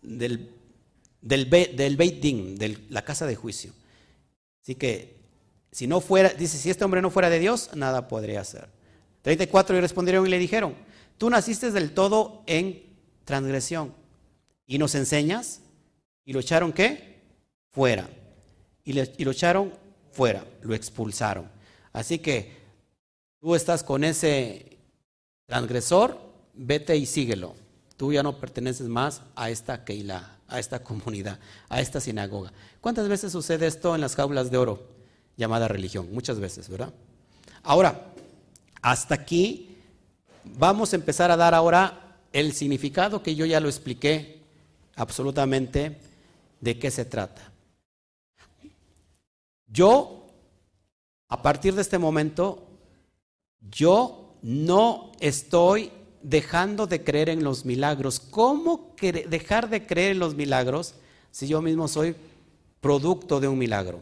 del, del, del Beit Din, de la casa de juicio. Así que, si no fuera, dice, si este hombre no fuera de Dios, nada podría hacer. 34 y respondieron y le dijeron, tú naciste del todo en transgresión y nos enseñas y lo echaron qué? Fuera. Y, y lo echaron fuera, lo expulsaron. Así que tú estás con ese transgresor, vete y síguelo. Tú ya no perteneces más a esta Keilah a esta comunidad, a esta sinagoga. ¿Cuántas veces sucede esto en las jaulas de oro llamada religión? Muchas veces, ¿verdad? Ahora, hasta aquí vamos a empezar a dar ahora el significado que yo ya lo expliqué absolutamente de qué se trata. Yo, a partir de este momento, yo no estoy dejando de creer en los milagros. ¿Cómo dejar de creer en los milagros si yo mismo soy producto de un milagro?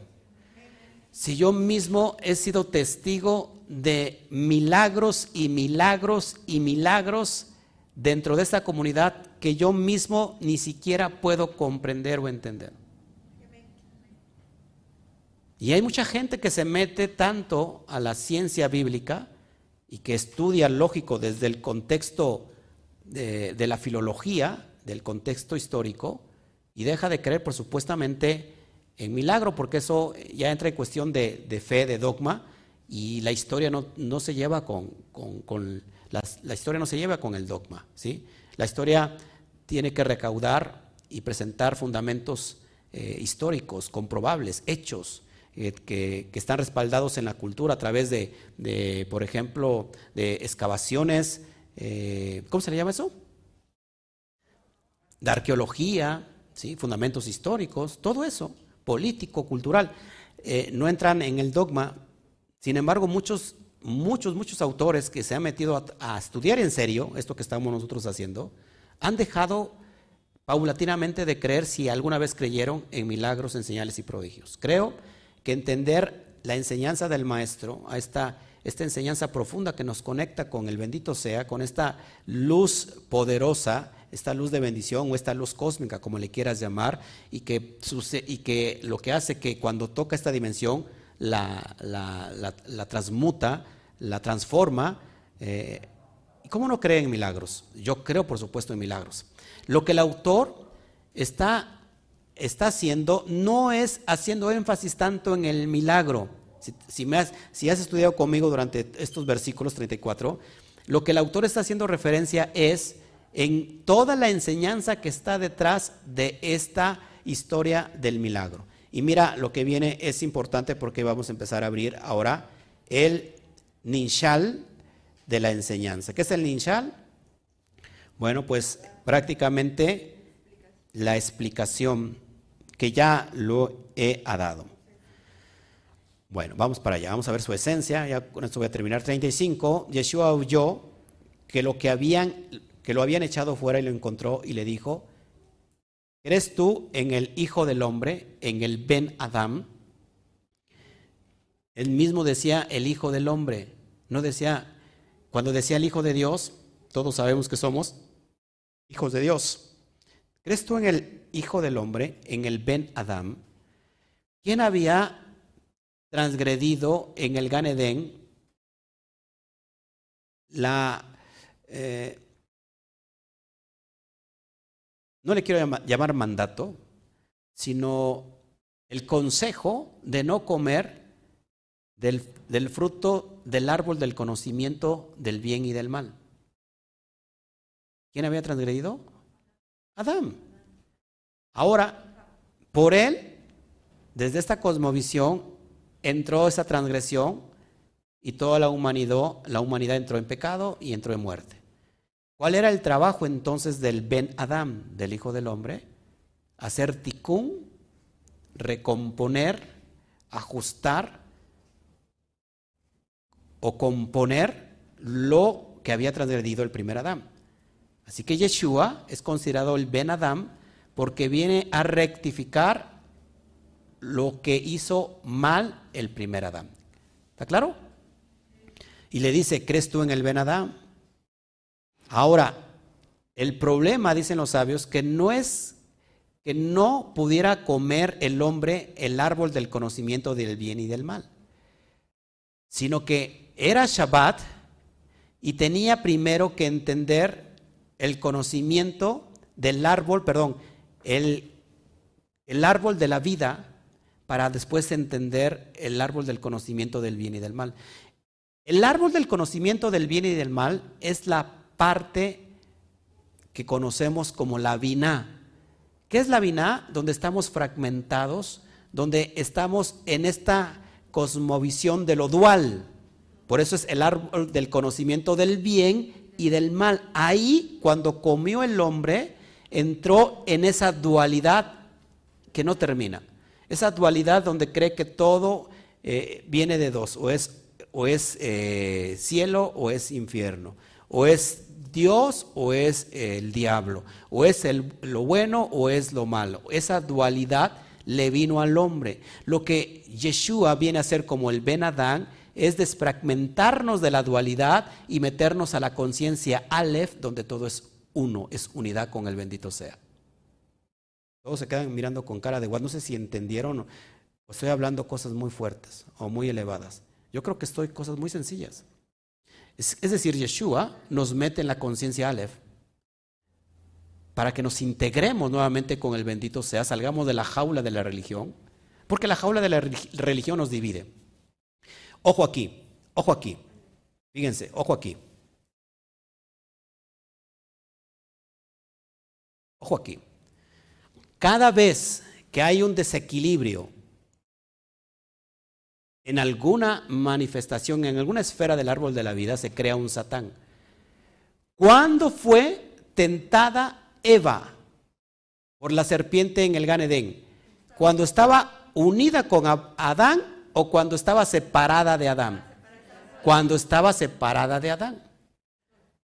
Si yo mismo he sido testigo de milagros y milagros y milagros dentro de esta comunidad que yo mismo ni siquiera puedo comprender o entender. Y hay mucha gente que se mete tanto a la ciencia bíblica y que estudia lógico desde el contexto de, la filología, del contexto histórico, y deja de creer, por supuestamente, en milagro, porque eso ya entra en cuestión de, fe, de dogma, y la historia no, se lleva con, la, historia no se lleva con el dogma, ¿sí? La historia tiene que recaudar y presentar fundamentos eh, históricos, comprobables, hechos, eh, que, están respaldados en la cultura a través de, por ejemplo, de excavaciones, eh, ¿cómo se le llama eso? De arqueología, ¿sí? fundamentos históricos, todo eso, político, cultural, no entran en el dogma. Sin embargo, muchos, muchos, muchos autores que se han metido a estudiar en serio esto que estamos nosotros haciendo, han dejado paulatinamente de creer si alguna vez creyeron en milagros, en señales y prodigios. Creo que entender la enseñanza del Maestro, a esta, esta enseñanza profunda que nos conecta con el bendito sea, con esta luz poderosa, esta luz de bendición o esta luz cósmica, como le quieras llamar, y que, y que lo que hace que cuando toca esta dimensión la, la, transmuta, la transforma. Eh, ¿Cómo no cree en milagros? Yo creo, por supuesto, en milagros. Lo que el autor está, está haciendo no es haciendo énfasis tanto en el milagro. Si, has, has estudiado conmigo durante estos versículos 34, lo que el autor está haciendo referencia es en toda la enseñanza que está detrás de esta historia del milagro. Y mira, lo que viene es importante porque vamos a empezar a abrir ahora el Ninshal de la enseñanza. ¿Qué es el Ninshal? Bueno, pues prácticamente la explicación que ya lo he dado. Bueno, vamos para allá, vamos a ver su esencia, ya con esto voy a terminar. 35, Yeshua oyó que lo que habían, que lo habían echado fuera y lo encontró y le dijo, ¿eres tú en el Hijo del Hombre, en el Ben Adam? Él mismo decía el Hijo del Hombre, no decía, cuando decía el Hijo de Dios, todos sabemos que somos hijos de Dios. ¿Crees tú en el Hijo del Hombre, en el Ben Adam? ¿Quién había transgredido en el Gan Eden la... Eh, no le quiero llamar, mandato, sino el consejo de no comer del, del, fruto del árbol del conocimiento del bien y del mal. ¿Quién había transgredido? Adán. Ahora, por él, desde esta cosmovisión, entró esa transgresión y toda la humanidad, la humanidad entró en pecado y entró en muerte. ¿Cuál era el trabajo entonces del Ben Adam, del Hijo del Hombre? Hacer tikkun, recomponer, ajustar o componer lo que había transgredido el primer Adán. Así que Yeshua es considerado el Ben Adam porque viene a rectificar lo que hizo mal el primer Adán. ¿Está claro? Y le dice, ¿crees tú en el Ben Adam? Ahora, el problema, dicen los sabios, que no es que no pudiera comer el hombre el árbol del conocimiento del bien y del mal, sino que era Shabbat y tenía primero que entender el conocimiento del árbol, perdón, el, el árbol de la vida para después entender el árbol del conocimiento del bien y del mal. El árbol del conocimiento del bien y del mal es la parte que conocemos como la vina. ¿Qué es la vina? Donde estamos fragmentados, donde estamos en esta cosmovisión de lo dual. Por eso es el árbol del conocimiento del bien y del mal. Ahí, cuando comió el hombre, entró en esa dualidad que no termina. Esa dualidad donde cree que todo eh, viene de dos, o es, o es eh, cielo o es infierno, o es Dios o es el diablo, o es el, lo bueno o es lo malo. Esa dualidad le vino al hombre. Lo que Yeshua viene a ser como el Ben Adán es desfragmentarnos de la dualidad y meternos a la conciencia Aleph, donde todo es uno, es unidad con el bendito sea. Todos se quedan mirando con cara de guay. No sé si entendieron o estoy hablando cosas muy fuertes o muy elevadas. Yo creo que estoy cosas muy sencillas. Es, es decir, Yeshua nos mete en la conciencia Aleph para que nos integremos nuevamente con el bendito sea, salgamos de la jaula de la religión, porque la jaula de la religión nos divide. Ojo aquí, ojo aquí. Fíjense, ojo aquí. Ojo aquí. Cada vez que hay un desequilibrio en alguna manifestación, en alguna esfera del árbol de la vida, se crea un Satán. ¿Cuándo fue tentada Eva por la serpiente en el Gan Edén? ¿Cuando estaba unida con Adán o cuando estaba separada de Adán? Cuando estaba separada de Adán.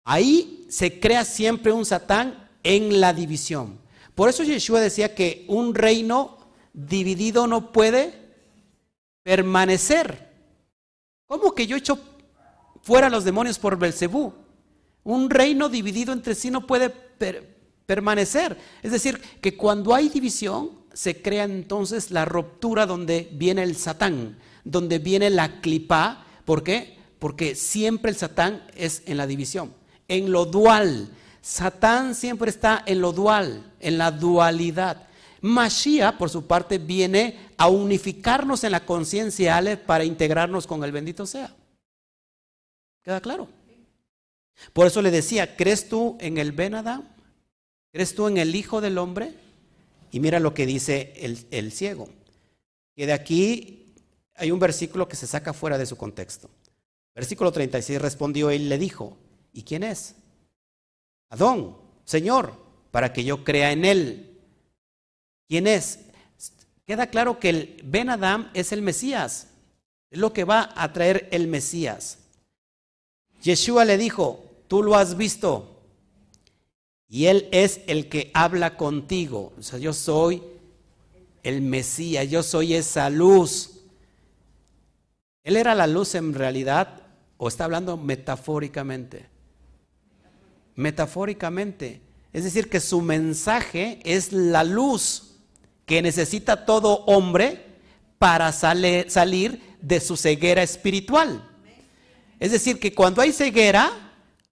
Ahí se crea siempre un Satán en la división. Por eso Yeshua decía que un reino dividido no puede permanecer. ¿Cómo que yo echo fuera los demonios por Belcebú? Un reino dividido entre sí no puede permanecer. Es decir, que cuando hay división, se crea entonces la ruptura donde viene el Satán, donde viene la clipa. ¿Por qué? Porque siempre el Satán es en la división, en lo dual. Satán siempre está en lo dual, en la dualidad. Mashiach, por su parte, viene a unificarnos en la conciencia Ale para integrarnos con el bendito sea. ¿Queda claro? Por eso le decía, ¿crees tú en el Ben ¿Crees tú en el Hijo del Hombre? Y mira lo que dice el, ciego. Que de aquí hay un versículo que se saca fuera de su contexto. Versículo 36 respondió él y le dijo, ¿y quién es? Adón, Señor, para que yo crea en él. ¿Quién es? Queda claro que el Ben Adam es el Mesías, es lo que va a traer el Mesías. Yeshua le dijo, tú lo has visto, y él es el que habla contigo. O sea, yo soy el Mesías, yo soy esa luz. ¿Él era la luz en realidad o está hablando metafóricamente? Metafóricamente. Es decir, que su mensaje es la luz que necesita todo hombre para salir de su ceguera espiritual. Es decir, que cuando hay ceguera,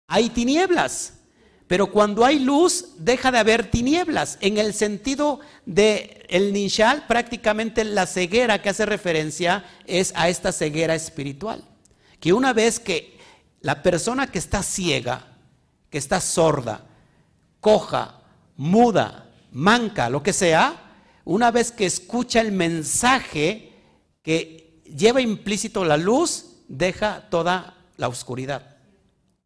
hay tinieblas. Pero cuando hay luz, deja de haber tinieblas. En el sentido de el nishal, prácticamente la ceguera que hace referencia es a esta ceguera espiritual. Que una vez que la persona que está ciega, que está sorda, coja, muda, manca, lo que sea, una vez que escucha el mensaje que lleva implícito la luz, deja toda la oscuridad.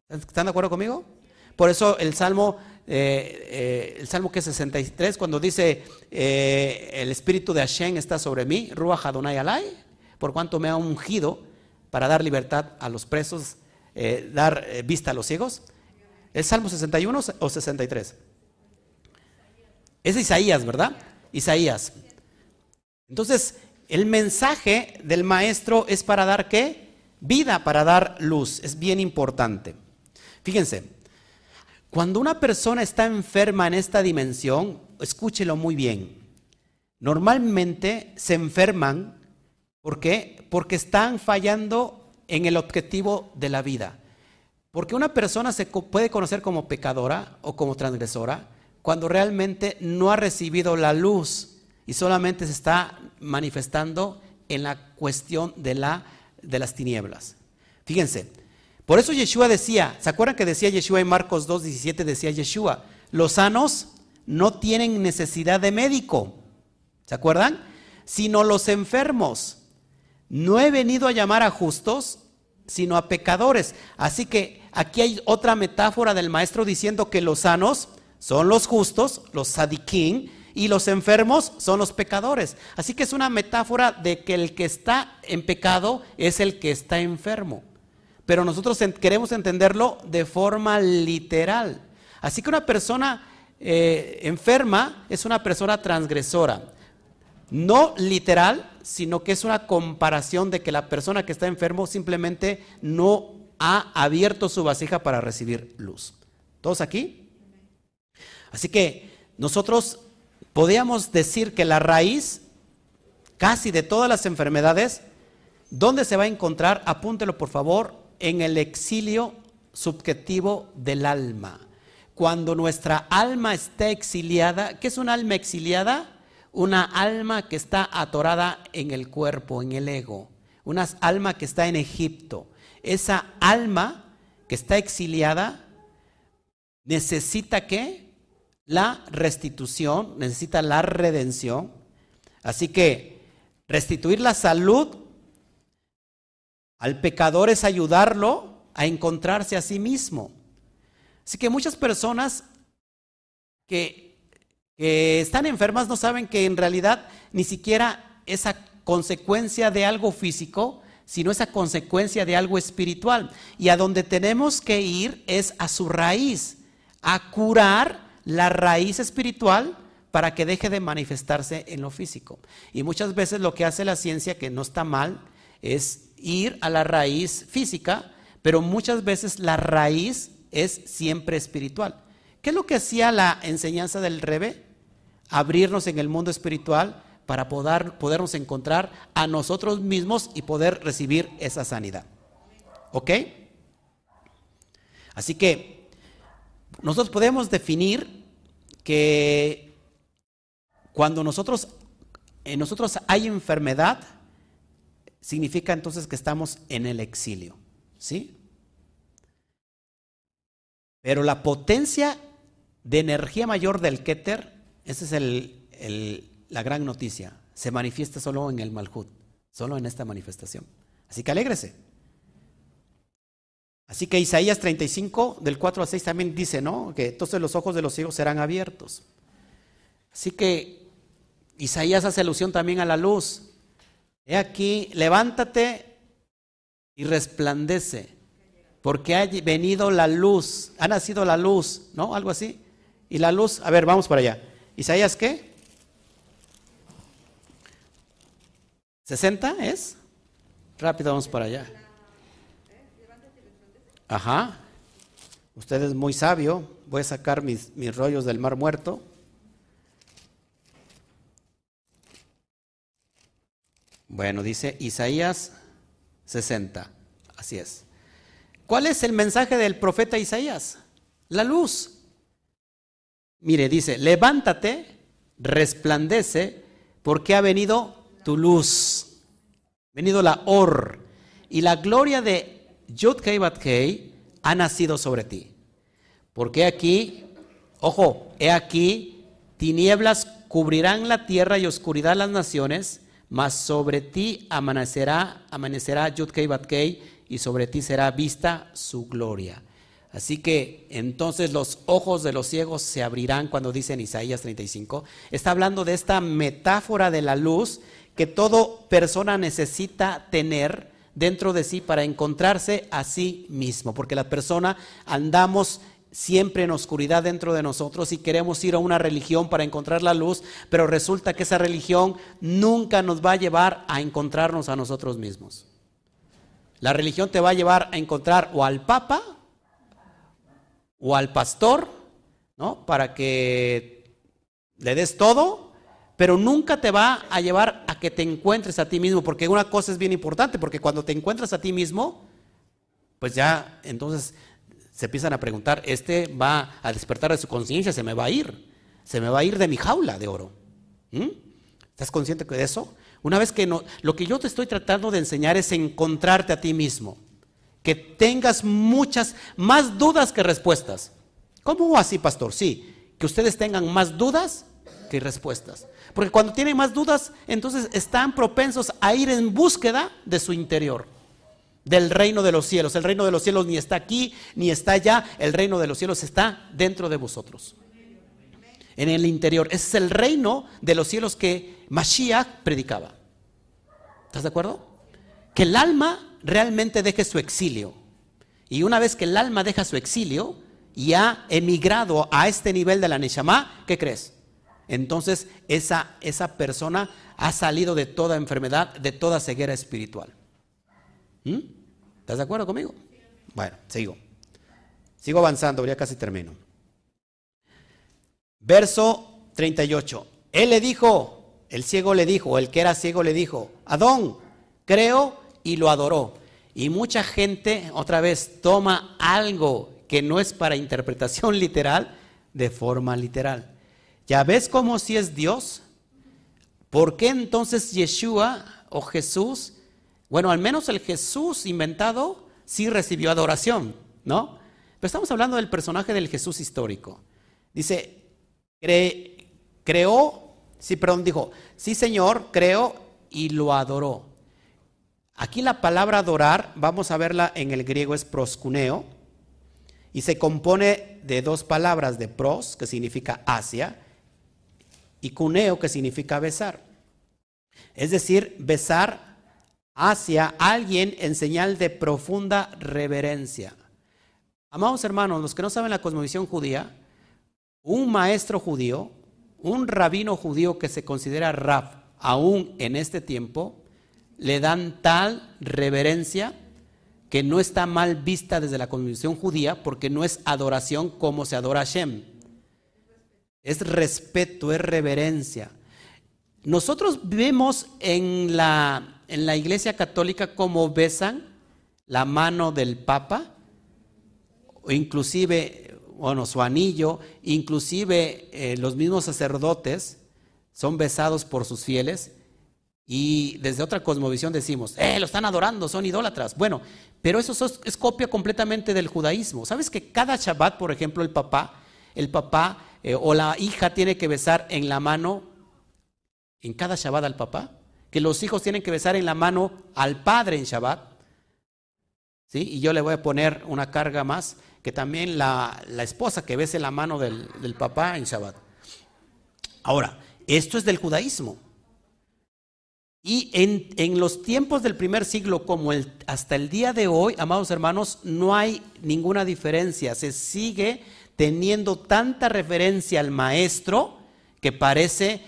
¿Están de acuerdo conmigo? Por eso el Salmo, eh, eh, el Salmo que es 63, cuando dice eh, el Espíritu de Hashem está sobre mí, Ruach Adonai Alay, por cuanto me ha ungido para dar libertad a los presos, dar vista a los ciegos. ¿Es Salmo 61 o 63? Es Isaías, ¿verdad? Isaías. Entonces, el mensaje del maestro es para dar qué? Vida, para dar luz. Es bien importante. Fíjense, cuando una persona está enferma en esta dimensión, escúchelo muy bien. Normalmente se enferman, ¿por qué? Porque están fallando en el objetivo de la vida. Porque una persona se puede conocer como pecadora o como transgresora cuando realmente no ha recibido la luz y solamente se está manifestando en la cuestión de, la, de las tinieblas. Fíjense, por eso Yeshua decía, ¿se acuerdan que decía Yeshua en Marcos 2, 17? Decía Yeshua, los sanos no tienen necesidad de médico, ¿se acuerdan? Sino los enfermos. No he venido a llamar a justos, sino a pecadores. Así que aquí hay otra metáfora del maestro diciendo que los sanos son los justos, los sadiquín, y los enfermos son los pecadores. Así que es una metáfora de que el que está en pecado es el que está enfermo. Pero nosotros queremos entenderlo de forma literal. Así que una persona eh, enferma es una persona transgresora. No literal, sino que es una comparación de que la persona que está enfermo simplemente no ha abierto su vasija para recibir luz. ¿Todos aquí? Así que nosotros podríamos decir que la raíz casi de todas las enfermedades, ¿dónde se va a encontrar? Apúntelo por favor, en el exilio subjetivo del alma. Cuando nuestra alma está exiliada, ¿qué es una alma exiliada? Una alma que está atorada en el cuerpo, en el ego. Una alma que está en Egipto. Esa alma que está exiliada necesita qué? la restitución, necesita la redención, Así que restituir la salud al pecador es ayudarlo a encontrarse a sí mismo. Así que muchas personas que, están enfermas no saben que en realidad ni siquiera esa consecuencia de algo físico, sino esa consecuencia de algo espiritual. Y a donde tenemos que ir es a su raíz, a curar la raíz espiritual para que deje de manifestarse en lo físico. Y muchas veces lo que hace la ciencia, que no está mal, es ir a la raíz física, pero muchas veces la raíz es siempre espiritual. ¿Qué es lo que hacía la enseñanza del Rebe? Abrirnos en el mundo espiritual para poder, podernos encontrar a nosotros mismos y poder recibir esa sanidad. ¿Ok? Así que nosotros podemos definir que cuando nosotros, en nosotros hay enfermedad, significa entonces que estamos en el exilio. ¿Sí? Pero la potencia de energía mayor del Keter, esa es la gran noticia, se manifiesta solo en el Malhut, solo en esta manifestación. Así que alégrese. Así que Isaías 35, del 4 a 6 también dice, ¿no? Que entonces los ojos de los ciegos serán abiertos. Así que Isaías hace alusión también a la luz. He aquí, levántate y resplandece, porque ha venido la luz, ha nacido la luz, ¿no? Algo así. Y la luz, a ver, vamos para allá. ¿Isaías qué? ¿60 es? Rápido, vamos para allá. Ajá. Usted es muy sabio. Voy a sacar mis, mis rollos del mar muerto. Bueno, dice Isaías 60. Así es. ¿Cuál es el mensaje del profeta Isaías? La luz. Mire, dice, levántate, resplandece, porque ha venido tu luz. Venido la Or. Y la gloria de Yud Kei ha nacido sobre ti. Porque aquí, ojo, he aquí, tinieblas cubrirán la tierra y oscuridad las naciones mas sobre ti amanecerá, amanecerá Yudkei Batkei y sobre ti será vista su gloria. Así que entonces los ojos de los ciegos se abrirán cuando dice en Isaías 35. Está hablando de esta metáfora de la luz que toda persona necesita tener dentro de sí para encontrarse a sí mismo, porque la persona andamos siempre en oscuridad dentro de nosotros y queremos ir a una religión para encontrar la luz, pero resulta que esa religión nunca nos va a llevar a encontrarnos a nosotros mismos. La religión te va a llevar a encontrar o al papa o al pastor, ¿no? Para que le des todo, pero nunca te va a llevar a que te encuentres a ti mismo, porque una cosa es bien importante, porque cuando te encuentras a ti mismo, pues ya entonces se empiezan a preguntar, este va a despertar de su conciencia, se me va a ir, se me va a ir de mi jaula de oro. ¿Mm? ¿Estás consciente de eso? Una vez que no, lo que yo te estoy tratando de enseñar es encontrarte a ti mismo, que tengas muchas más dudas que respuestas. ¿Cómo así, pastor? Sí, que ustedes tengan más dudas que respuestas. Porque cuando tienen más dudas, entonces están propensos a ir en búsqueda de su interior del reino de los cielos. El reino de los cielos ni está aquí, ni está allá. El reino de los cielos está dentro de vosotros. En el interior. Ese es el reino de los cielos que Mashiach predicaba. ¿Estás de acuerdo? Que el alma realmente deje su exilio. Y una vez que el alma deja su exilio y ha emigrado a este nivel de la Neshama, ¿qué crees? Entonces esa, esa persona ha salido de toda enfermedad, de toda ceguera espiritual. ¿Mm? ¿Estás de acuerdo conmigo? Bueno, sigo. Sigo avanzando, ya casi termino. Verso 38. Él le dijo, el ciego le dijo, el que era ciego le dijo, Adón, creo y lo adoró. Y mucha gente, otra vez, toma algo que no es para interpretación literal de forma literal. ¿Ya ves cómo si es Dios? ¿Por qué entonces Yeshua o Jesús bueno, al menos el Jesús inventado sí recibió adoración, ¿no? Pero estamos hablando del personaje del Jesús histórico. Dice, creó, sí, perdón, dijo, sí Señor, creo, y lo adoró. Aquí la palabra adorar, vamos a verla en el griego es proscuneo, y se compone de dos palabras, de pros, que significa hacia, y cuneo, que significa besar. Es decir, besar hacia alguien en señal de profunda reverencia. Amados hermanos, los que no saben la cosmovisión judía, un maestro judío, un rabino judío que se considera rab, aún en este tiempo, le dan tal reverencia que no está mal vista desde la cosmovisión judía porque no es adoración como se adora a Hashem. Es respeto, es reverencia. Nosotros vemos en la, en la iglesia católica cómo besan la mano del Papa, inclusive, bueno, su anillo, inclusive eh, los mismos sacerdotes son besados por sus fieles. Y desde otra cosmovisión decimos, eh, lo están adorando, son idólatras. Bueno, pero eso es, copia completamente del judaísmo. ¿Sabes que cada Shabbat, por ejemplo, el papá, el papá eh, o la hija tiene que besar en la mano en cada Shabbat al papá, que los hijos tienen que besar en la mano al padre en Shabbat. ¿Sí? Y yo le voy a poner una carga más, que también la, esposa que bese la mano del, papá en Shabbat. Ahora, esto es del judaísmo. Y en, en, los tiempos del primer siglo como el, hasta el día de hoy, amados hermanos, no hay ninguna diferencia. Se sigue teniendo tanta referencia al maestro que parece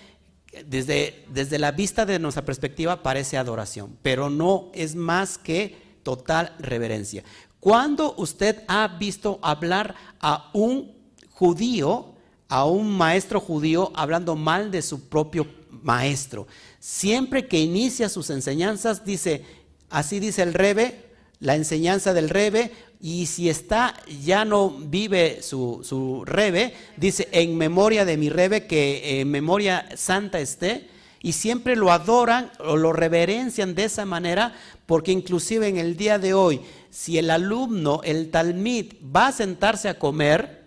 desde, desde la vista de nuestra perspectiva parece adoración, pero no es más que total reverencia. Cuando usted ha visto hablar a un judío, a un maestro judío, hablando mal de su propio maestro, siempre que inicia sus enseñanzas, dice, así dice el rebe, la enseñanza del rebe, y si está, ya no vive su, su rebe, dice, en memoria de mi rebe, que en memoria santa esté, y siempre lo adoran o lo reverencian de esa manera, porque inclusive en el día de hoy, si el alumno, el talmid, va a sentarse a comer,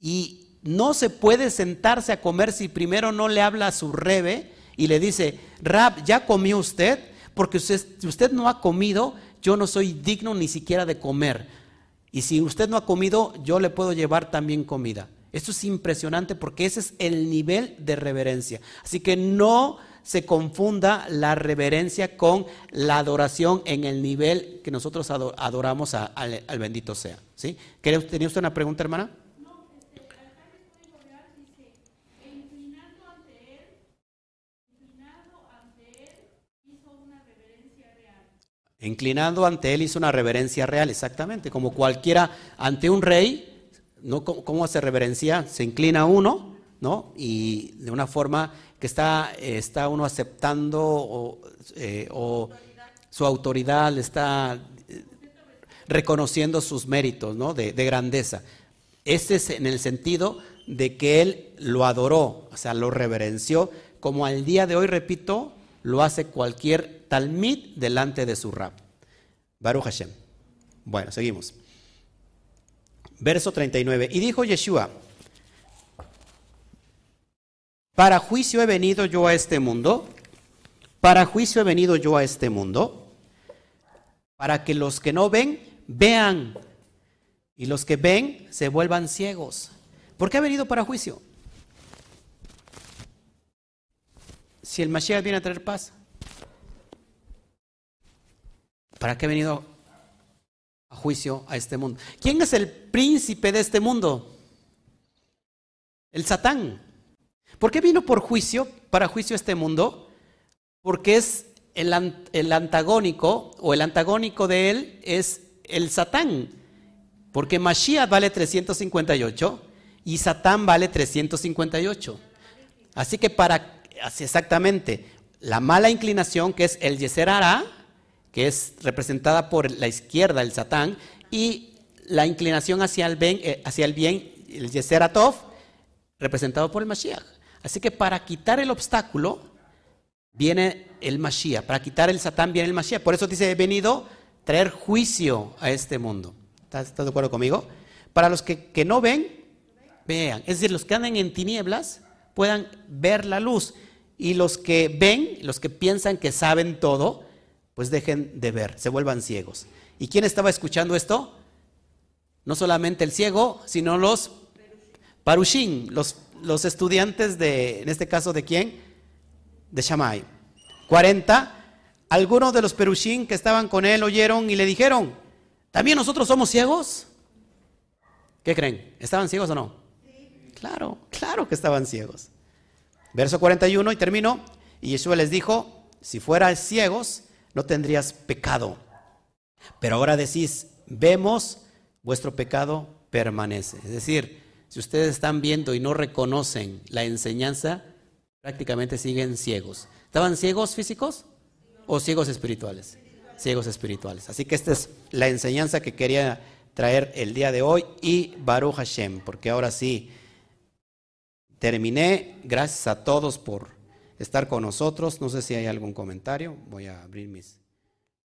y no se puede sentarse a comer si primero no le habla a su rebe y le dice, Rab, ¿ya comió usted? Porque usted, usted no ha comido, yo no soy digno ni siquiera de comer. Y si usted no ha comido, yo le puedo llevar también comida. Esto es impresionante porque ese es el nivel de reverencia. Así que no se confunda la reverencia con la adoración en el nivel que nosotros adoramos al, bendito sea. ¿sí? ¿Tenía usted una pregunta, hermana? Inclinando ante él hizo una reverencia real, exactamente, como cualquiera ante un rey, ¿no? ¿cómo se reverencia? Se inclina uno, ¿no? Y de una forma que está, está uno aceptando o, eh, su autoridad, le está eh, reconociendo sus méritos, ¿no? De, de grandeza. Este es en el sentido de que él lo adoró, o sea, lo reverenció, como al día de hoy, repito, lo hace cualquier talmid delante de su rab. Baruch Hashem. Bueno, seguimos. Verso 39. Y dijo Yeshua, para juicio he venido yo a este mundo, para juicio he venido yo a este mundo, para que los que no ven, vean, y los que ven se vuelvan ciegos. ¿Por qué ha venido para juicio? si el Mashiach viene a traer paz? ¿Para qué ha venido a juicio a este mundo? ¿Quién es el príncipe de este mundo? El Satán. ¿Por qué vino por juicio, para juicio a este mundo? Porque es el, el antagónico, o el antagónico de él es el Satán. Porque Mashiach vale 358 y Satán vale 358. Así que para exactamente, la mala inclinación que es el Yeser que es representada por la izquierda, el Satán, y la inclinación hacia el bien, eh, hacia el, bien el Yeser representado por el Mashiach. Así que para quitar el obstáculo viene el Mashiach, para quitar el Satán viene el Mashiach. Por eso dice, he venido a traer juicio a este mundo. ¿Estás, de acuerdo conmigo? Para los que, que no ven, vean. Es decir, los que andan en tinieblas, puedan ver la luz. Y los que ven, los que piensan que saben todo, pues dejen de ver, se vuelvan ciegos. ¿Y quién estaba escuchando esto? No solamente el ciego, sino los parushim, los, los estudiantes de, en este caso, ¿de quién? De Shammai. 40. Algunos de los perushim que estaban con él oyeron y le dijeron, ¿también nosotros somos ciegos? ¿Qué creen? ¿Estaban ciegos o no? Claro, claro que estaban ciegos. Verso 41 y termino. Y Yeshua les dijo, si fueras ciegos, no tendrías pecado. Pero ahora decís, vemos, vuestro pecado permanece. Es decir, si ustedes están viendo y no reconocen la enseñanza, prácticamente siguen ciegos. ¿Estaban ciegos físicos o ciegos espirituales? Ciegos espirituales. Así que esta es la enseñanza que quería traer el día de hoy y Baruch Hashem, porque ahora sí terminé. Gracias a todos por estar con nosotros. No sé si hay algún comentario. Voy a abrir mis...